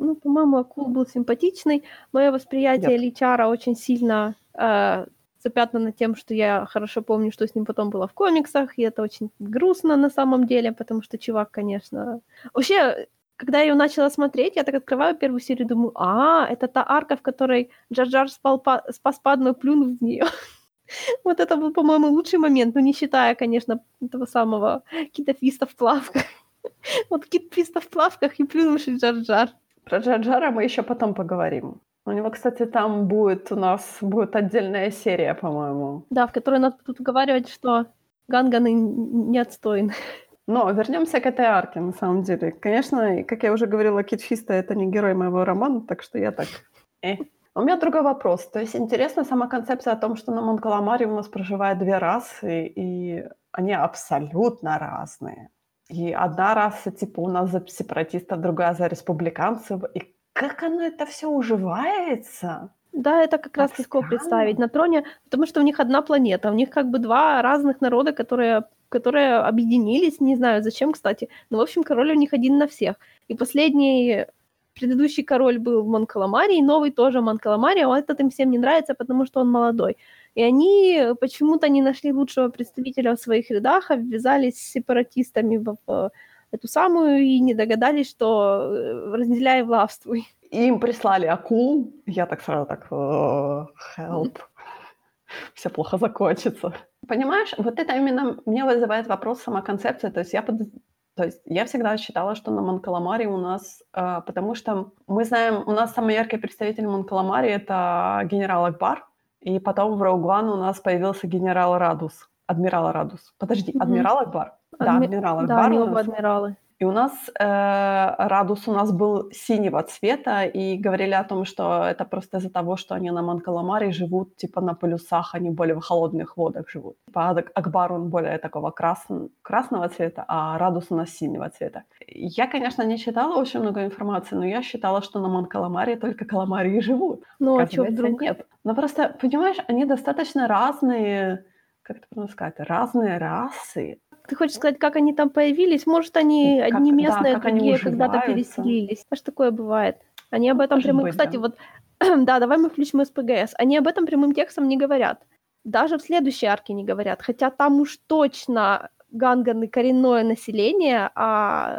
Ну, по-моему, акул был симпатичный. Мое восприятие Нет. Личара очень сильно э, запятнано тем, что я хорошо помню, что с ним потом было в комиксах, и это очень грустно на самом деле, потому что чувак, конечно... Вообще, когда я ее начала смотреть, я так открываю первую серию, думаю, а, это та арка, в которой Джаджар спал, па- спас падну и плюнул в нее. <laughs> Вот это был, по-моему, лучший момент, ну, не считая, конечно, этого самого китофиста в плавках. <laughs> Вот китфиста в плавках и плюнувший Джар-Джар. Про Джаджара мы еще потом поговорим. У него, кстати, там будет у нас будет отдельная серия, по-моему. Да, в которой надо тут уговаривать, что Ганганы не отстойны. Но вернемся к этой арке, на самом деле. Конечно, как я уже говорила, Кит Фиста — это не герой моего романа, так что я так... Э. У меня другой вопрос. То есть интересна сама концепция о том, что на Монкаламаре у нас проживает две расы, и они абсолютно разные. И одна раса, типа, у нас за сепаратистов, другая за республиканцев. И как оно это все уживается? Да, это как раз легко представить. На троне, потому что у них одна планета, у них как бы два разных народа, которые, которые объединились, не знаю зачем, кстати, но, в общем, король у них один на всех. И последний, предыдущий король был и новый тоже в Монкаламаре, а этот им всем не нравится, потому что он молодой. И они почему-то не нашли лучшего представителя в своих рядах, а ввязались с сепаратистами в, в эту самую и не догадались, что э, разделяй властвуй. Им прислали акул. Я так сразу так, «О, help. Все плохо закончится. Понимаешь, вот это именно мне вызывает вопрос сама концепция. То есть я, под... То есть я всегда считала, что на Монкаламаре у нас, э, потому что мы знаем, у нас самый яркий представитель Монкаламаре это генерал Акбар, и потом в One у нас появился генерал Радус, адмирал Радус. Подожди, адмирал Акбар? Да, Адми- адмирал Да, Акбар. они у нас. адмиралы. И у нас э, Радус у нас был синего цвета, и говорили о том, что это просто из-за того, что они на Манкаламаре живут, типа на полюсах, они более в холодных водах живут. Типа Ак- Акбар, он более такого красн- красного цвета, а Радус у нас синего цвета. Я, конечно, не читала очень много информации, но я считала, что на Манкаламаре только каламари и живут. Ну, а что вдруг? нет. Но просто, понимаешь, они достаточно разные, как это правильно сказать, разные расы, Ты хочешь сказать, как они там появились? Может, они Как- одни да, местные, они другие когда-то переселились. Аж такое бывает. Они об этом Может прямым... быть, Кстати, да. вот, <clears throat> да, давай мы включим СПГС. Они об этом прямым текстом не говорят. Даже в следующей арке не говорят. Хотя там уж точно ганганы коренное население, а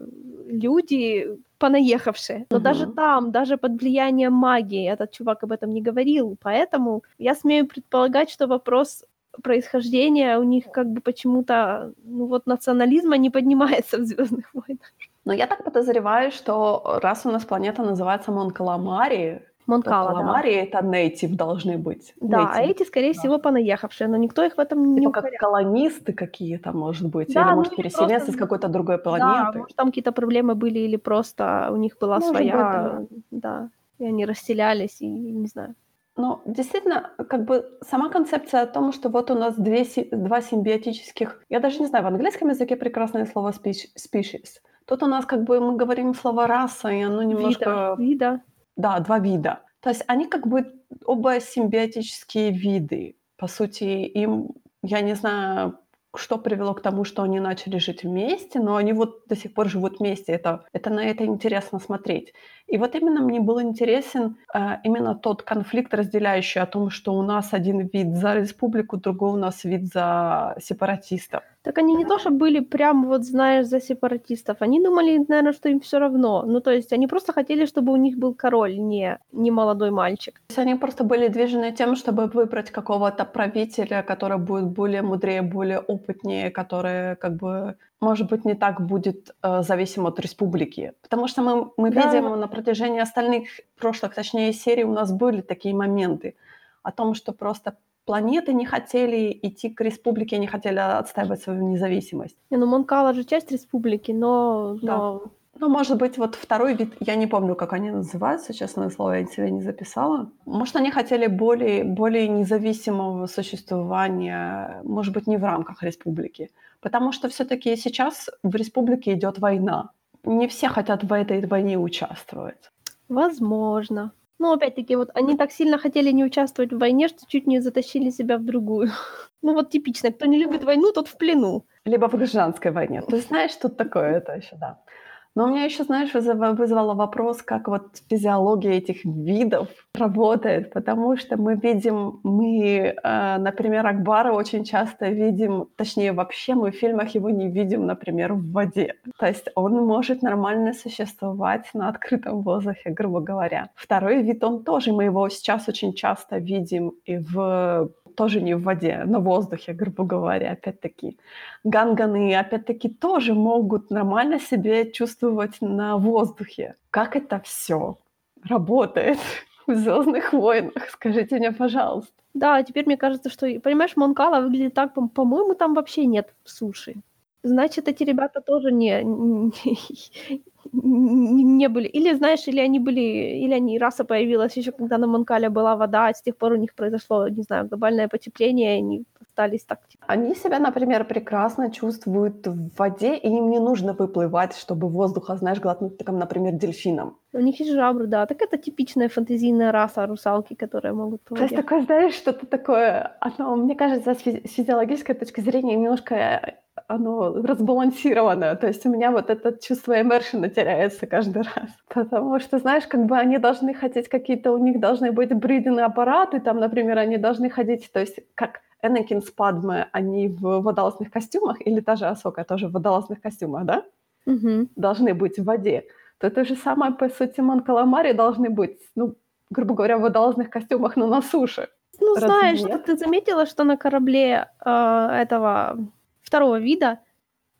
э, люди понаехавшие. Но Мгм. даже там, даже под влиянием магии, этот чувак об этом не говорил. Поэтому я смею предполагать, что вопрос происхождения у них как бы почему-то, ну вот национализма не поднимается в Звездных войнах. Но я так подозреваю, что раз у нас планета называется Монкаламари, Монкала, да. Каламари это native должны быть. Да, а Native. эти, скорее всего, понаехавшие, но никто их в этом не Типа как колонисты какие-то, может быть, Да, или, ну, может, переселенцы просто- с какой-то другой Да, планеты. может, там какие-то проблемы были, или просто у них была Может своя, быть, да, и они расселялись, и не знаю. Но действительно, как бы сама концепция о том, что вот у нас две, два симбиотических... Я даже не знаю, в английском языке прекрасное слово species. Тут у нас как бы мы говорим слово раса, и оно немножко... Вида, вида. Да, два вида. То есть они как бы оба симбиотические виды. По сути, им, я не знаю, что привело к тому, что они начали жить вместе, но они вот до сих пор живут вместе. Это, это на это интересно смотреть. И вот именно мне был интересен э, именно тот конфликт, разделяющий о том, что у нас один вид за республику, другой у нас вид за сепаратистов. Так они не то, что были прям вот, знаешь, за сепаратистов. Они думали, наверное, что им все равно. Ну, то есть они просто хотели, чтобы у них был король, не, не молодой мальчик. То есть они просто были движены тем, чтобы выбрать какого-то правителя, который будет более мудрее, более опытнее, который как бы может быть, не так будет э, зависим от республики. Потому что мы, мы да. видим на протяжении остальных прошлых, точнее, серий у нас были такие моменты о том, что просто планеты не хотели идти к республике, не хотели отстаивать свою независимость. Не, ну Монкала же часть республики, но... Да. но... Ну, может быть, вот второй вид, я не помню, как они называются, честное слово, я себе не записала. Может, они хотели более, более независимого существования, может быть, не в рамках республики. Потому что все-таки сейчас в республике идет война. Не все хотят в этой войне участвовать. Возможно. Ну, опять-таки, вот они так сильно хотели не участвовать в войне, что чуть не затащили себя в другую. <laughs> Ну, вот типично, кто не любит войну, тот в плену. Либо в гражданской войне. Ты знаешь, что такое это еще, да. Но у меня еще, знаешь, вызвало вопрос, как вот физиология этих видов работает, потому что мы видим, мы, э, например, Акбара очень часто видим, точнее вообще мы в фильмах его не видим, например, в воде. То есть он может нормально существовать на открытом воздухе, грубо говоря. Второй вид, он тоже, мы его сейчас очень часто видим и в тоже не в воде, на воздухе, грубо говоря, опять-таки. Ганганы, опять-таки, тоже могут нормально себя чувствовать на воздухе. Как это все работает <laughs> в Звездных войнах? Скажите мне, пожалуйста. Да, теперь мне кажется, что, понимаешь, Монкала выглядит так, по-моему, там вообще нет суши. Значит, эти ребята тоже не, не, не были. Или, знаешь, или они были, или они раса появилась еще, когда на Монкале была вода, а с тех пор у них произошло, не знаю, глобальное потепление, и они остались так. Типа. Они себя, например, прекрасно чувствуют в воде, и им не нужно выплывать, чтобы воздуха, знаешь, глотнуть, таком, например, дельфином. У них есть жабры, да. Так это типичная фантазийная раса русалки, которые могут плавать. То есть такое, знаешь, что-то такое, оно, мне кажется, с физиологической точки зрения немножко оно разбалансировано. То есть у меня вот это чувство эмершена теряется каждый раз. <laughs> Потому что, знаешь, как бы они должны хотеть какие-то, у них должны быть бриденные аппараты, там, например, они должны ходить, то есть как Энакин с Падме, они в водолазных костюмах, или та же Асока тоже в водолазных костюмах, да? Угу. Должны быть в воде. То то же самое, по сути, Мон Каламари должны быть, ну, грубо говоря, в водолазных костюмах, но на суше. Ну, Разве знаешь, нет? ты заметила, что на корабле э, этого второго вида,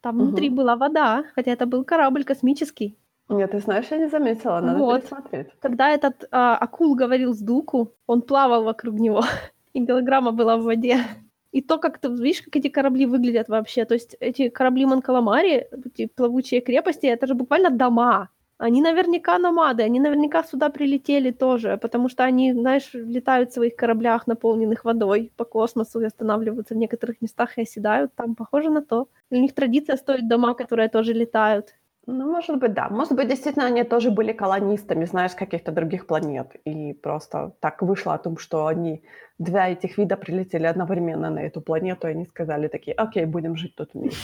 там угу. внутри была вода, хотя это был корабль космический. Нет, ты знаешь, я не заметила, надо вот. пересмотреть. Когда этот а, акул говорил с Дуку, он плавал вокруг него, <laughs> и голограмма была в воде. И то, как ты видишь, как эти корабли выглядят вообще. То есть эти корабли Манкаламари, эти плавучие крепости, это же буквально дома. Они наверняка номады, они наверняка сюда прилетели тоже, потому что они, знаешь, летают в своих кораблях, наполненных водой по космосу и останавливаются в некоторых местах и оседают там. Похоже на то. У них традиция стоит дома, которые тоже летают. Ну, может быть, да. Может быть, действительно, они тоже были колонистами, знаешь, каких-то других планет. И просто так вышло о том, что они, два этих вида прилетели одновременно на эту планету, и они сказали такие, окей, будем жить тут вместе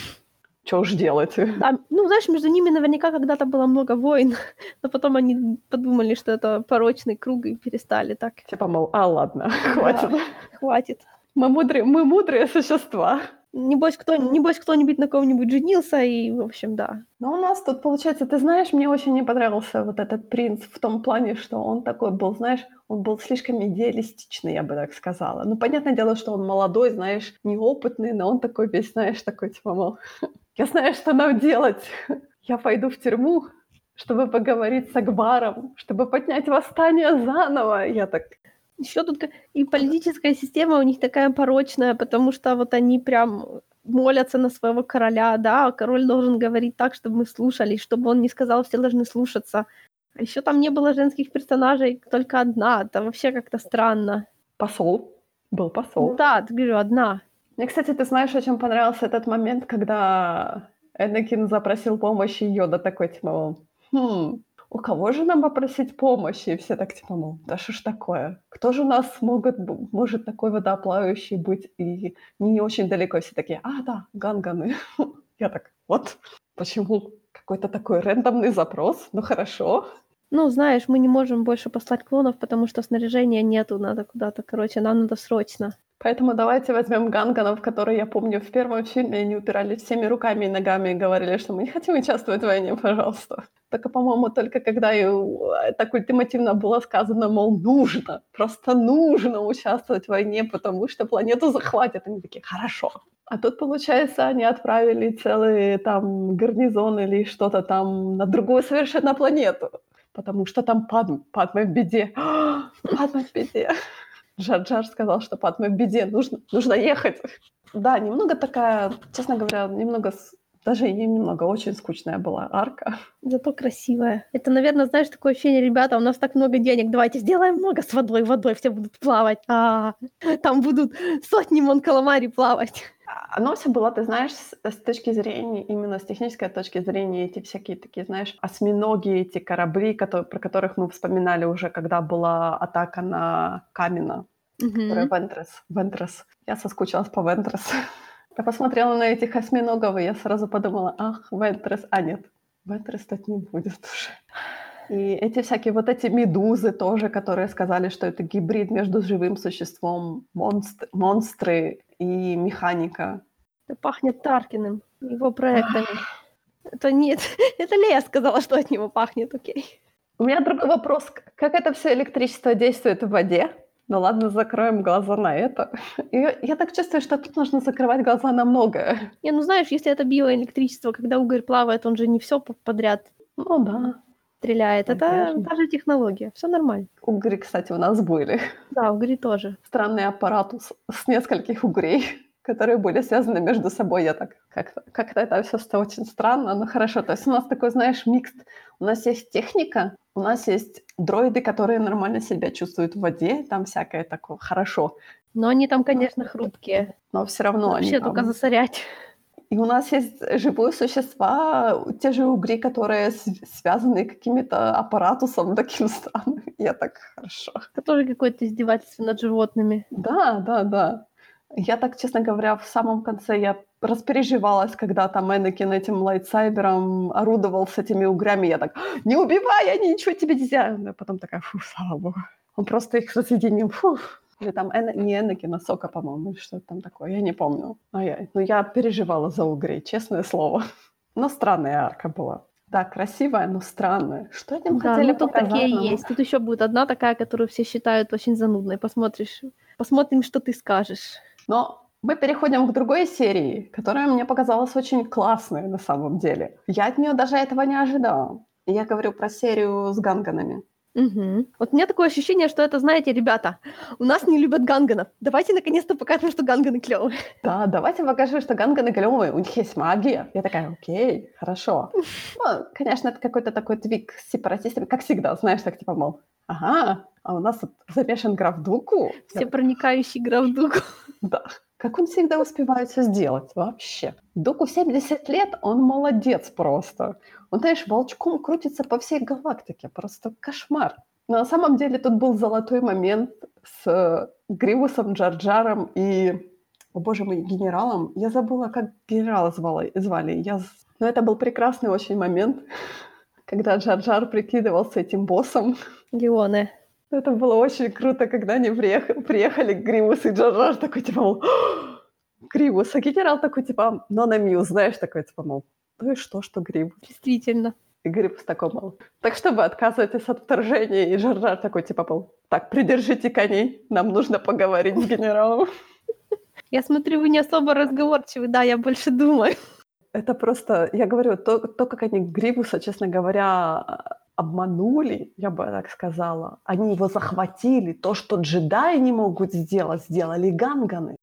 что уж делать. Да, <laughs> ну, знаешь, между ними наверняка когда-то было много войн, <laughs> но потом они подумали, что это порочный круг и перестали так. Типа, мол, а ладно, <laughs> хватит. Да, хватит. Мы мудрые, мы мудрые существа. Небось, кто, небось, кто-нибудь на ком-нибудь женился, и, в общем, да. Но у нас тут, получается, ты знаешь, мне очень не понравился вот этот принц в том плане, что он такой был, знаешь, он был слишком идеалистичный, я бы так сказала. Ну, понятное дело, что он молодой, знаешь, неопытный, но он такой весь, знаешь, такой, типа, мол, я знаю, что нам делать. Я пойду в тюрьму, чтобы поговорить с Акбаром, чтобы поднять восстание заново. Я так... Еще тут и политическая система у них такая порочная, потому что вот они прям молятся на своего короля, да, а король должен говорить так, чтобы мы слушались, чтобы он не сказал, все должны слушаться. А еще там не было женских персонажей, только одна. Это вообще как-то странно. Посол. Был посол. Да, ты говорю, одна. Мне, кстати, ты знаешь, очень понравился этот момент, когда Энакин запросил помощи, Йода такой, типа, хм, у кого же нам попросить помощи? И все так, типа, мол, да что ж такое? Кто же у нас могут, может такой водоплавающий быть и не очень далеко? Все такие, а, да, ганганы. <laughs> Я так, вот, почему какой-то такой рандомный запрос? Ну хорошо. Ну, знаешь, мы не можем больше послать клонов, потому что снаряжения нету, надо куда-то, короче, нам надо срочно. Поэтому давайте возьмем ганганов, которые, я помню, в первом фильме они упирались всеми руками и ногами и говорили, что мы не хотим участвовать в войне, пожалуйста. Только, по-моему, только когда и так ультимативно было сказано, мол, нужно, просто нужно участвовать в войне, потому что планету захватят. Они такие, хорошо. А тут, получается, они отправили целый там гарнизон или что-то там на другую совершенно планету, потому что там Падм, Падма в беде. <gasps> Падма в беде. Джар-Джар сказал, что Падма в беде, нужно, нужно ехать. Да, немного такая, честно говоря, немного даже не немного, очень скучная была арка. Зато красивая. Это, наверное, знаешь, такое ощущение, ребята, у нас так много денег, давайте сделаем много с водой, водой все будут плавать. А, там будут сотни монкаламари плавать. Оно все было, ты знаешь, с, с точки зрения, именно с технической точки зрения, эти всякие такие, знаешь, осьминоги, эти корабли, которые, про которых мы вспоминали уже, когда была атака на Камина, mm-hmm. которая Вентрес. Вентрес. Я соскучилась по Вентрес. Я посмотрела на этих осьминогов, и я сразу подумала, ах, Вентрес. А нет, Вентрес тут не будет уже. И эти всякие вот эти медузы тоже, которые сказали, что это гибрид между живым существом, монстр, монстры и механика. Это пахнет Таркиным, его проектами. Это нет, <laughs> это Лея сказала, что от него пахнет, окей. У меня другой вопрос. Как это все электричество действует в воде? Ну ладно, закроем глаза на это. <laughs> И я так чувствую, что тут нужно закрывать глаза на многое. Не, ну знаешь, если это биоэлектричество, когда уголь плавает, он же не все подряд. Ну да. Стреляет. Конечно. Это та же технология. Все нормально. Угри, кстати, у нас были. Да, угри тоже. Странный аппаратус с нескольких угрей, которые были связаны между собой. Я так как-то, как-то это все очень странно, но хорошо. То есть у нас такой, знаешь, микс. У нас есть техника, у нас есть дроиды, которые нормально себя чувствуют в воде, там всякое такое хорошо. Но они там, конечно, хрупкие. Но все равно Вообще они там... только засорять. И у нас есть живые существа, те же угри, которые связаны какими-то аппаратусом таким странным. Я так хорошо. Это тоже какое-то издевательство над животными. Да, да, да. Я так, честно говоря, в самом конце я распереживалась, когда там Энакин этим лайтсайбером орудовал с этими угрями. Я так, не убивай, они ничего тебе не сделают. А потом такая, фу, слава богу. Он просто их разъединил. Фу. Или там Эн... не Энакин, а Сока, по-моему, или что-то там такое. Я не помню. А я... Но я переживала за угрей, честное слово. Но странная арка была. Да, красивая, но странная. Что этим да, хотели ну, тут показать такие нам? есть. Тут еще будет одна такая, которую все считают очень занудной. Посмотришь, посмотрим, что ты скажешь. Но мы переходим к другой серии, которая мне показалась очень классной на самом деле. Я от нее даже этого не ожидала. Я говорю про серию с ганганами. Угу. Вот у меня такое ощущение, что это, знаете, ребята, у нас не любят ганганов. Давайте наконец-то покажем, что ганганы клевые. Да, давайте покажем, что ганганы клевые. У них есть магия. Я такая, окей, хорошо. <laughs> Ну, конечно, это какой-то такой твик с сепаратистами, как всегда, знаешь, так типа, мол, ага, а у нас замешан граф Дуку. Все проникающий граф Дуку. Да. Как он всегда успевает все сделать вообще. Дуку 70 лет, он молодец просто. Он, знаешь, волчком крутится по всей галактике. Просто кошмар. Но на самом деле тут был золотой момент с э, Гривусом, Джарджаром и, о боже мой, генералом. Я забыла, как генерала звали. звали. Я... Но это был прекрасный очень момент, когда Джарджар прикидывался этим боссом. Леоне. Это было очень круто, когда они приехали, приехали Гривус и Джарджар такой, типа, мол, Гривус, а генерал такой, типа, но на мью, знаешь, такой, типа, мол, ну и что, что Гривус? Действительно. И Гривус такой, мол, так что вы отказываетесь от вторжения? И Джарджар такой, типа, мол, так, придержите коней, нам нужно поговорить с генералом. Я смотрю, вы не особо разговорчивы, да, я больше думаю. Это просто, я говорю, то, то как они Гривуса, честно говоря, обманули, я бы так сказала. Они его захватили. То, что джедаи не могут сделать, сделали ганганы.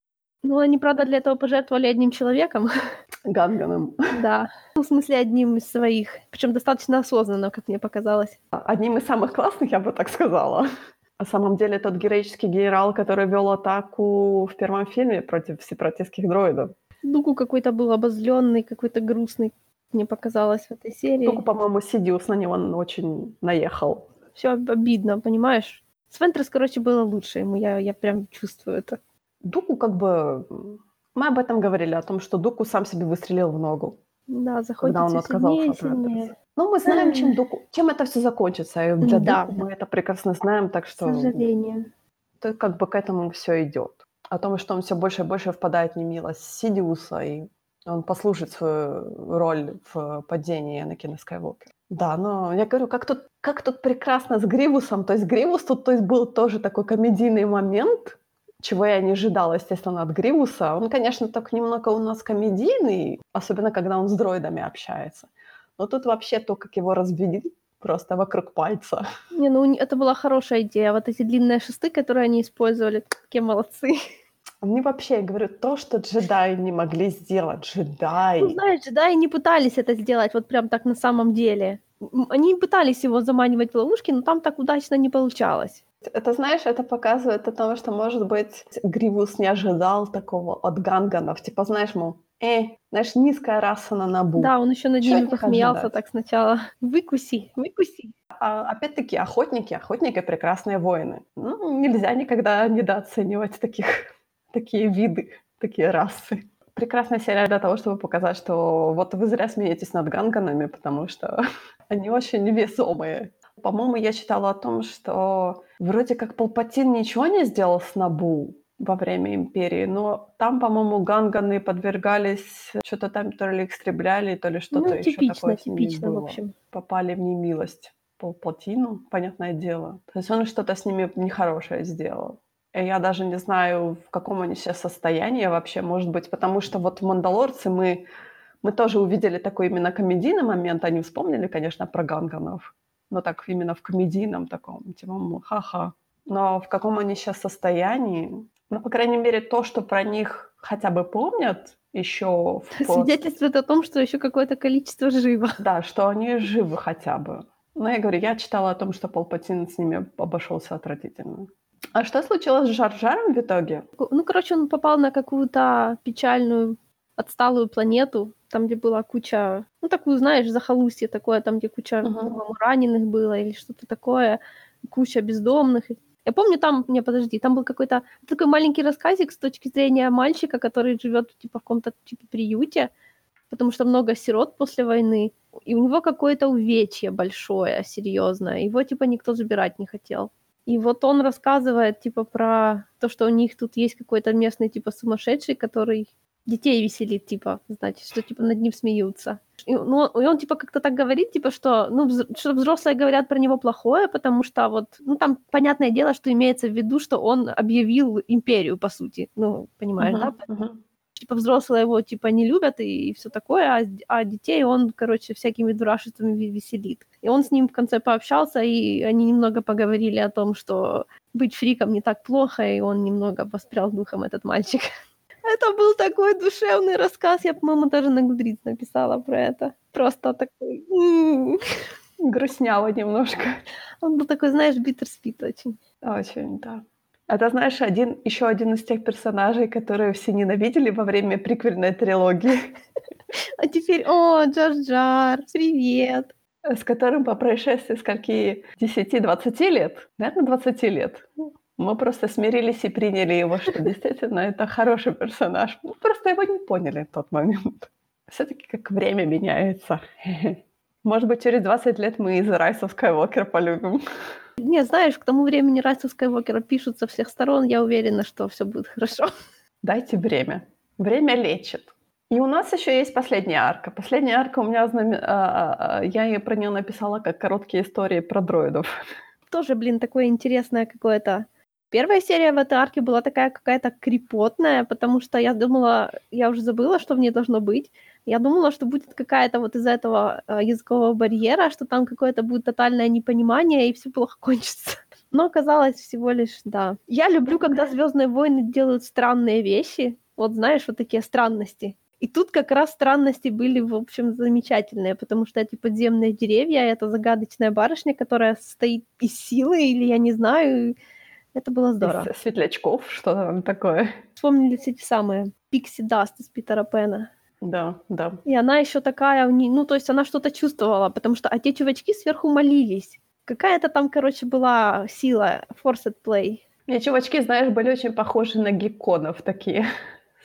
Ну, они, правда, для этого пожертвовали одним человеком. <laughs> Ганганом. Да. Ну, в смысле, одним из своих. Причем достаточно осознанно, как мне показалось. Одним из самых классных, я бы так сказала. На самом деле, тот героический генерал, который вел атаку в первом фильме против сепаратистских дроидов. Дуку какой-то был обозленный, какой-то грустный, мне показалось в этой серии. Только, по-моему, Сидиус на него очень наехал. Все обидно, понимаешь? С Вентрес, короче, было лучше ему, я, я прям чувствую это. Дуку как бы... Мы об этом говорили, о том, что Дуку сам себе выстрелил в ногу. Да, заходит когда он отказался сильнее, Ну, мы знаем, чем, доку... чем это все закончится. И для Да, Дуку мы это прекрасно знаем, так К что сожалению. то как бы к этому все идет. О том, что он все больше и больше впадает в немилость Сидиуса, и он послужит свою роль в падении Анакина Скайуокера. Да, но я говорю, как тут, как тут прекрасно с Гривусом. То есть Гривус тут то есть, был тоже такой комедийный момент, чего я не ожидала, естественно, от Гривуса. Он, конечно, так немного у нас комедийный, особенно когда он с дроидами общается. Но тут вообще то, как его разбили просто вокруг пальца. Не, ну это была хорошая идея. Вот эти длинные шесты, которые они использовали, такие молодцы. Мне вообще, я говорю, то, что джедаи не могли сделать, Ну, джедаи. знаешь, джедаи не пытались это сделать вот прям так на самом деле. Они пытались его заманивать в ловушки, но там так удачно не получалось. Это, знаешь, это показывает о том, что, может быть, Гривус не ожидал такого от ганганов. Типа, знаешь, мол, э, знаешь, низкая раса на Набу. Да, он еще над ними посмеялся так сначала. Выкуси, выкуси. А, опять-таки, охотники, охотники — прекрасные воины. Ну, нельзя никогда недооценивать таких, <laughs> такие виды, такие расы. Прекрасная серия для того, чтобы показать, что вот вы зря смеетесь над ганганами, потому что <laughs> они очень весомые. По-моему, я читала о том, что вроде как Палпатин ничего не сделал с Набу во время Империи, но там, по-моему, ганганы подвергались, что-то там то ли истребляли, то ли что-то Ну, еще типично, такое с ними типично, в было общем. попали в немилость Палпатину, понятное дело. То есть он что-то с ними нехорошее сделал. И я даже не знаю, в каком они сейчас состоянии вообще, может быть, потому что вот в «Мандалорце» мы, мы тоже увидели такой именно комедийный момент, они вспомнили, конечно, про ганганов, но так именно в комедийном таком, типа, ха-ха. Но в каком они сейчас состоянии, ну, по крайней мере, то, что про них хотя бы помнят еще в <laughs> пост- Свидетельствует о том, что еще какое-то количество живо. да, что они живы хотя бы. Но я говорю, я читала о том, что Палпатин с ними обошелся отвратительно. А что случилось с Жар-Жаром в итоге? Ну, короче, он попал на какую-то печальную, отсталую планету, там, где была куча, ну, такую, знаешь, захолустье такое, там, где куча, по-моему, раненых было или что-то такое, куча бездомных. Я помню, там, не, подожди, там был какой-то такой маленький рассказик с точки зрения мальчика, который живет типа в каком-то типа приюте, потому что много сирот после войны, и у него какое-то увечье большое, серьезное, его типа никто забирать не хотел. И вот он рассказывает типа про то, что у них тут есть какой-то местный типа сумасшедший, который детей веселит, типа, значит, что типа над ним смеются. И, ну, и он типа как-то так говорит, типа, что, ну, вз- что взрослые говорят про него плохое, потому что вот, ну, там понятное дело, что имеется в виду, что он объявил империю, по сути. Ну, понимаешь, да? Мгм, мгм. Типа взрослые его типа не любят и, все такое, а, а детей он, короче, всякими дурашествами ве- веселит. И он с ним в конце пообщался, и они немного поговорили о том, что быть фриком не так плохо, и он немного воспрял духом, этот мальчик. <laughs> Это был такой душевный рассказ. Я, по-моему, даже на Гудриц написала про это. Просто такой... м. Грустняло немножко. Он был такой, знаешь, битерспит очень. Очень, да. Это, знаешь, один, еще один из тех персонажей, которые все ненавидели во время приквельной трилогии, <laughs> А теперь, о, Джар-Джар, привет. с которым по происшествии скольки 10-20 лет, наверное, 20 лет, мы просто смирились и приняли его, что действительно это хороший персонаж. Мы просто его не поняли в тот момент. Все-таки как время меняется. Может быть, через 20 лет мы из Райса Скайуокер полюбим. Не, знаешь, к тому времени Райса Скайуокера пишут со всех сторон, я уверена, что все будет хорошо. Дайте время. Время лечит. И у нас еще есть последняя арка. Последняя арка у меня, знамен- а, а, а, я ее про нее написала как короткие истории про дроидов. Тоже, блин, такое интересное какое-то. Первая серия в этой арке была такая какая-то крепотная, потому что я думала, я уже забыла, что в ней должно быть. Я думала, что будет какая-то вот из-за этого э, языкового барьера, что там какое-то будет тотальное непонимание, и все плохо <laughs> кончится. Но оказалось всего лишь, да. Я люблю, когда Звездные войны делают странные вещи. Вот знаешь, вот такие странности. И тут как раз странности были, в общем, замечательные, потому что эти подземные деревья, это загадочная барышня, которая состоит из силы, или я не знаю, это было здорово. Из светлячков, что там такое. Вспомнились эти самые pixie dust из Питера Пэна. Да, да. И она еще такая, ну, то есть она что-то чувствовала, потому что, а те чувачки сверху молились. Какая-то там, короче, была сила, Force play. Мне чувачки, знаешь, были очень похожи на гекконов такие.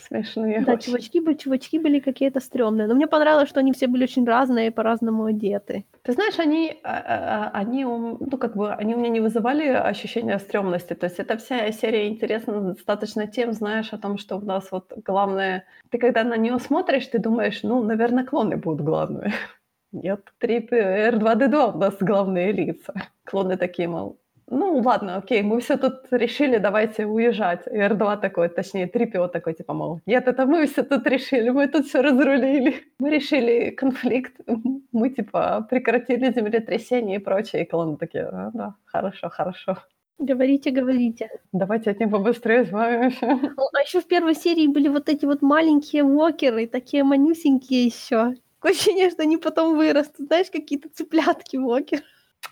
Смешные Да, очень. чувачки, чувачки были какие-то стрёмные. Но мне понравилось, что они все были очень разные и по-разному одеты. Ты знаешь, они, а, а, а, они, ну, как бы, они у меня не вызывали ощущения стрёмности. То есть эта вся серия интересна достаточно тем, знаешь, о том, что у нас вот главное... Ты когда на нее смотришь, ты думаешь, ну, наверное, клоны будут главные. <laughs> Нет, 3 R2-D2 у нас главные лица. Клоны такие, мол, ну, ладно, окей, мы все тут решили, давайте уезжать. И R2 такой, точнее, 3PO такой, типа, мол, нет, это мы все тут решили, мы тут все разрулили. <laughs> Мы решили конфликт, <laughs> мы, типа, прекратили землетрясение и прочее. И клоны такие, «А, да, хорошо, хорошо. Говорите, говорите. Давайте от них побыстрее избавимся. <laughs> Ну, А еще в первой серии были вот эти вот маленькие вокеры, такие манюсенькие еще. Такое ощущение, что они потом вырастут. Знаешь, какие-то цыплятки вокер.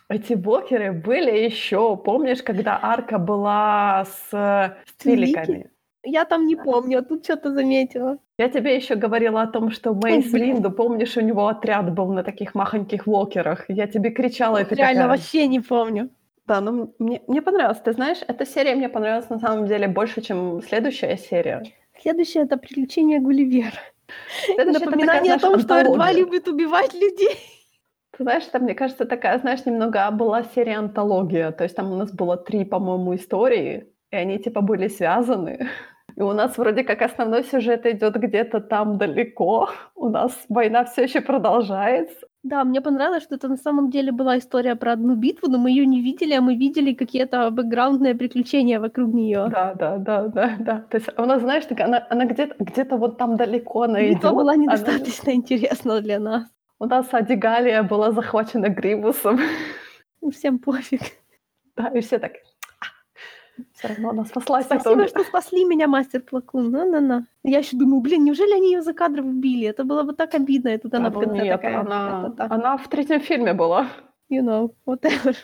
Эти блокеры были еще, помнишь, когда арка была с, с твиликами? Я там не помню, а тут что-то заметила. Я тебе еще говорила о том, что Мейс блин. Линду, помнишь, у него отряд был на таких махоньких волкерах. Я тебе кричала, ты Реально такая... вообще не помню. Да, ну мне, мне понравилось. Ты знаешь, эта серия мне понравилась на самом деле больше, чем следующая серия. Следующее это приключение Гулливера. Следующая это Напоминание такая, о том, что R2 антология. любит убивать людей. Ты знаешь, это, мне кажется, такая, знаешь, немного была серия антология. То есть там у нас было три, по-моему, истории, и они типа были связаны. И у нас вроде как основной сюжет идет где-то там далеко. У нас война все еще продолжается. Да, мне понравилось, что это на самом деле была история про одну битву, но мы ее не видели, а мы видели какие-то бэкграундные приключения вокруг нее. Да, да, да, да, да. То есть у нас, знаешь, такая, она, она где-то, где-то вот там далеко она Битва идет. была она- недостаточно интересна для нас. У нас Адигалия была захвачена Грибусом. Ну, Всем пофиг. Да, и все так, все равно она спаслась. Спасибо, итоге». что спасли меня, мастер Плакун. На-на-на. Я еще думаю, блин, неужели они ее за кадром убили? Это было бы так обидно. И тут она в Да, конце нет, такая, она, «Это так, она в третьем фильме была. you know, whatever.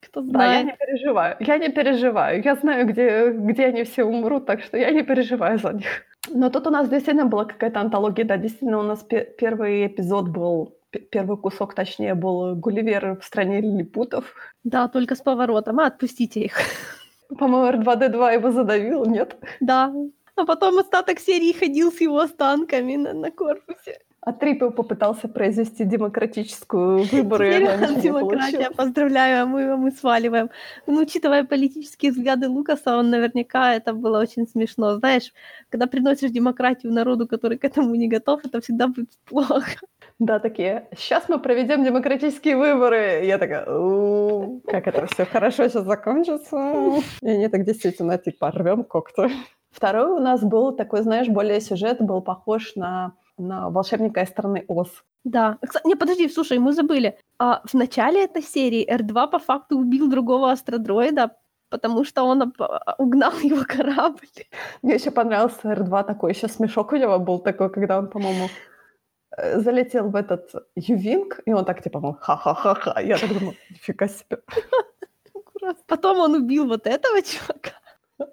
Кто Да, я знает. не переживаю. Я не переживаю. Я знаю, где, где они все умрут, так что я не переживаю за них. Но тут у нас действительно была какая-то антология. Да, действительно, у нас пе- первый эпизод был, п- первый кусок, точнее, был Гулливер в стране лилипутов. Да, только с поворотом. А, отпустите их. <laughs> По-моему, R2-D2 его задавил, нет? Да. А потом остаток серии ходил с его останками на, на корпусе. А Триппел попытался произвести демократическую выборы. Демократия. Поздравляю, а мы, мы сваливаем. Ну, учитывая политические взгляды Лукаса, он наверняка это было очень смешно. Знаешь, когда приносишь демократию народу, который к этому не готов, это всегда будет плохо. Да, такие, сейчас мы проведем демократические выборы. Я такая, «У, как это все хорошо сейчас закончится. И они так действительно, типа, рвем когти. Второй у нас был такой, знаешь, более сюжет, был похож на, на волшебника из страны Оз. Да. Не, подожди, слушай, мы забыли. А в начале этой серии R2 по факту убил другого астродроида, потому что он оп- угнал <laughs> его корабль. Мне еще понравился R2 такой, еще смешок у него был такой, когда он, по-моему, э, залетел в этот Ювинг, и он так, типа, мол, ха-ха-ха-ха. Я так думаю, нифига себе. Потом он убил вот этого чувака,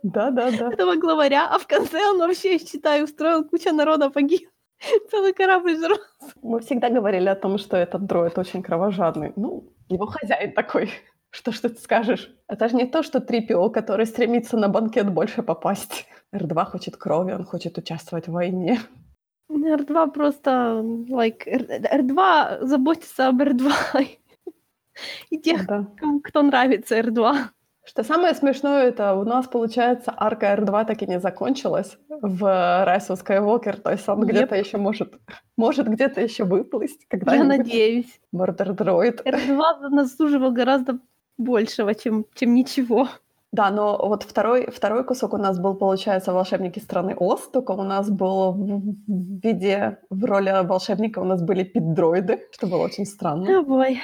Да-да-да. этого главаря, а в конце он вообще, считай, устроил куча народа погиб. <laughs> Целый корабль взорвал. Мы всегда говорили о том, что этот дроид очень кровожадный. Ну, его хозяин такой. <laughs> Что ж тут скажешь? Это же не то, что 3PO, который стремится на банкет больше попасть. R2 хочет крови, он хочет участвовать в войне. R2 просто, like, R- R2 заботится об R2 <laughs> и тех, Да. кому- кто нравится R2. Что самое смешное, это у нас, получается, арка R2 так и не закончилась в Rise of Skywalker, то есть он Yep. где-то еще может, может где-то еще выплыть, Я когда-нибудь. надеюсь. Murder Droid. R2 заслуживал гораздо большего, чем, чем ничего. Да, но вот второй, второй кусок у нас был, получается, «Волшебники страны Оз», только у нас был в в виде, в роли волшебника у нас были пит-дроиды, что было очень странно. Бой.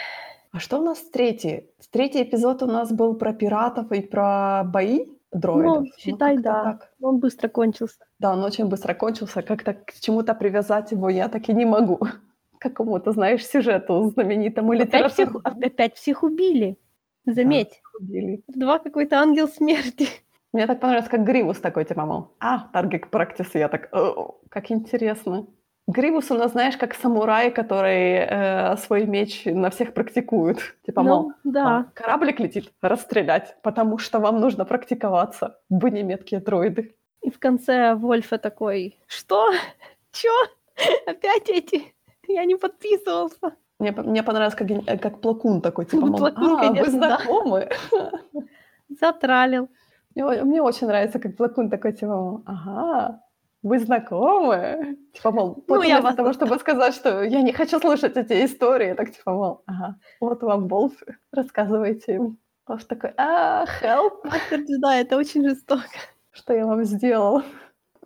А что у нас третий? Третий эпизод у нас был про пиратов и про бои дроидов. Ну, считай, как-то да. так. Он быстро кончился. Да, он очень быстро кончился. Как-то к чему-то привязать его я так и не могу. <laughs> К какому-то, знаешь, сюжету знаменитому Опять всех, опять всех убили. Заметь, убили. два какой-то ангел смерти. <laughs> Мне так понравилось, как Гривус такой, типа, мол, а, таргет практис, я так, «О, как интересно. Гривус у нас, знаешь, как самурай, который э, свой меч на всех практикует. Типа, мол, Ну, да. «А, кораблик летит, расстрелять, потому что вам нужно практиковаться. Вы не меткие дроиды. И в конце Вольфа такой, что? Чё? Опять эти? Я не подписывался. Мне, мне понравилось, как, как Плакун такой, типа, мол, Плакун, а, вы конечно, да. знакомы? Затралил. Мне, мне очень нравится, как Плакун такой, типа, мол, ага, вы знакомы? Типа, мол, Ну, я вас того, чтобы сказать, что я не хочу слушать эти истории, так типа, мол, ага, вот вам Волф, рассказывайте им. Волф такой, а, help, <laughs> джедай, это очень жестоко. что я вам сделал?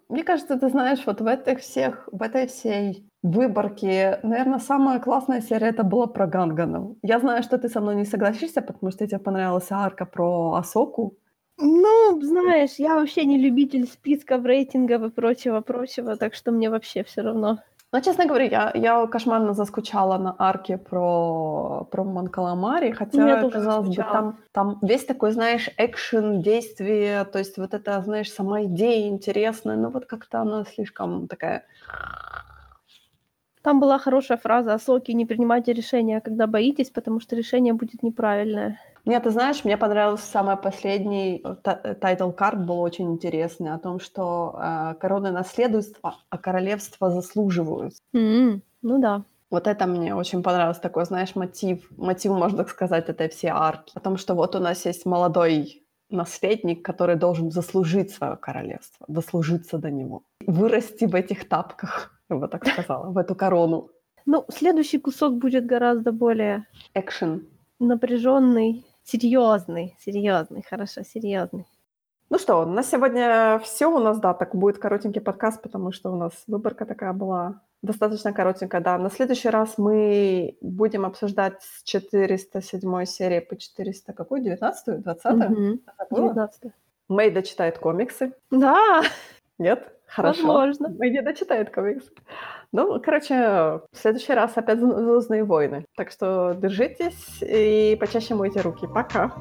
Мне кажется, ты знаешь, вот в этих всех, в этой всей выборке, наверное, самая классная серия это была про Ганганов. Я знаю, что ты со мной не согласишься, потому что тебе понравилась арка про Асоку. Ну, знаешь, я вообще не любитель списков, рейтингов и прочего-прочего, так что мне вообще все равно. Но, честно говоря, я, я кошмарно заскучала на арке про, про Манкаламари, хотя, Я казалось бы, там, там весь такой, знаешь, экшен, действие, то есть вот это, знаешь, сама идея интересная, но вот как-то она слишком такая... Там была хорошая фраза «Соки, не принимайте решения, когда боитесь, потому что решение будет неправильное». Мне, ты знаешь, мне понравился самый последний title card был очень интересный, о том, что э, короны наследуются, а королевства заслуживают. М, Ну да. Вот это мне очень понравилось, такой, знаешь, мотив, мотив, можно так сказать, этой всей арки. О том, что вот у нас есть молодой наследник, который должен заслужить свое королевство, дослужиться до него, вырасти в этих тапках, я бы так сказала, в эту корону. Ну, следующий кусок будет гораздо более Экшен. напряженный, серьезный, серьезный, хорошо, серьезный. Ну что, на сегодня все у нас, да, так будет коротенький подкаст, потому что у нас выборка такая была достаточно коротенькая, да. На следующий раз мы будем обсуждать с 407 серии по 400, какой, 19 20 Мгм. 19. Мейда читает комиксы. Да, Нет? Хорошо. Возможно. Мейда дочитает комиксы. Ну, короче, в следующий раз опять «Звездные войны». Так что держитесь и почаще мойте руки. Пока.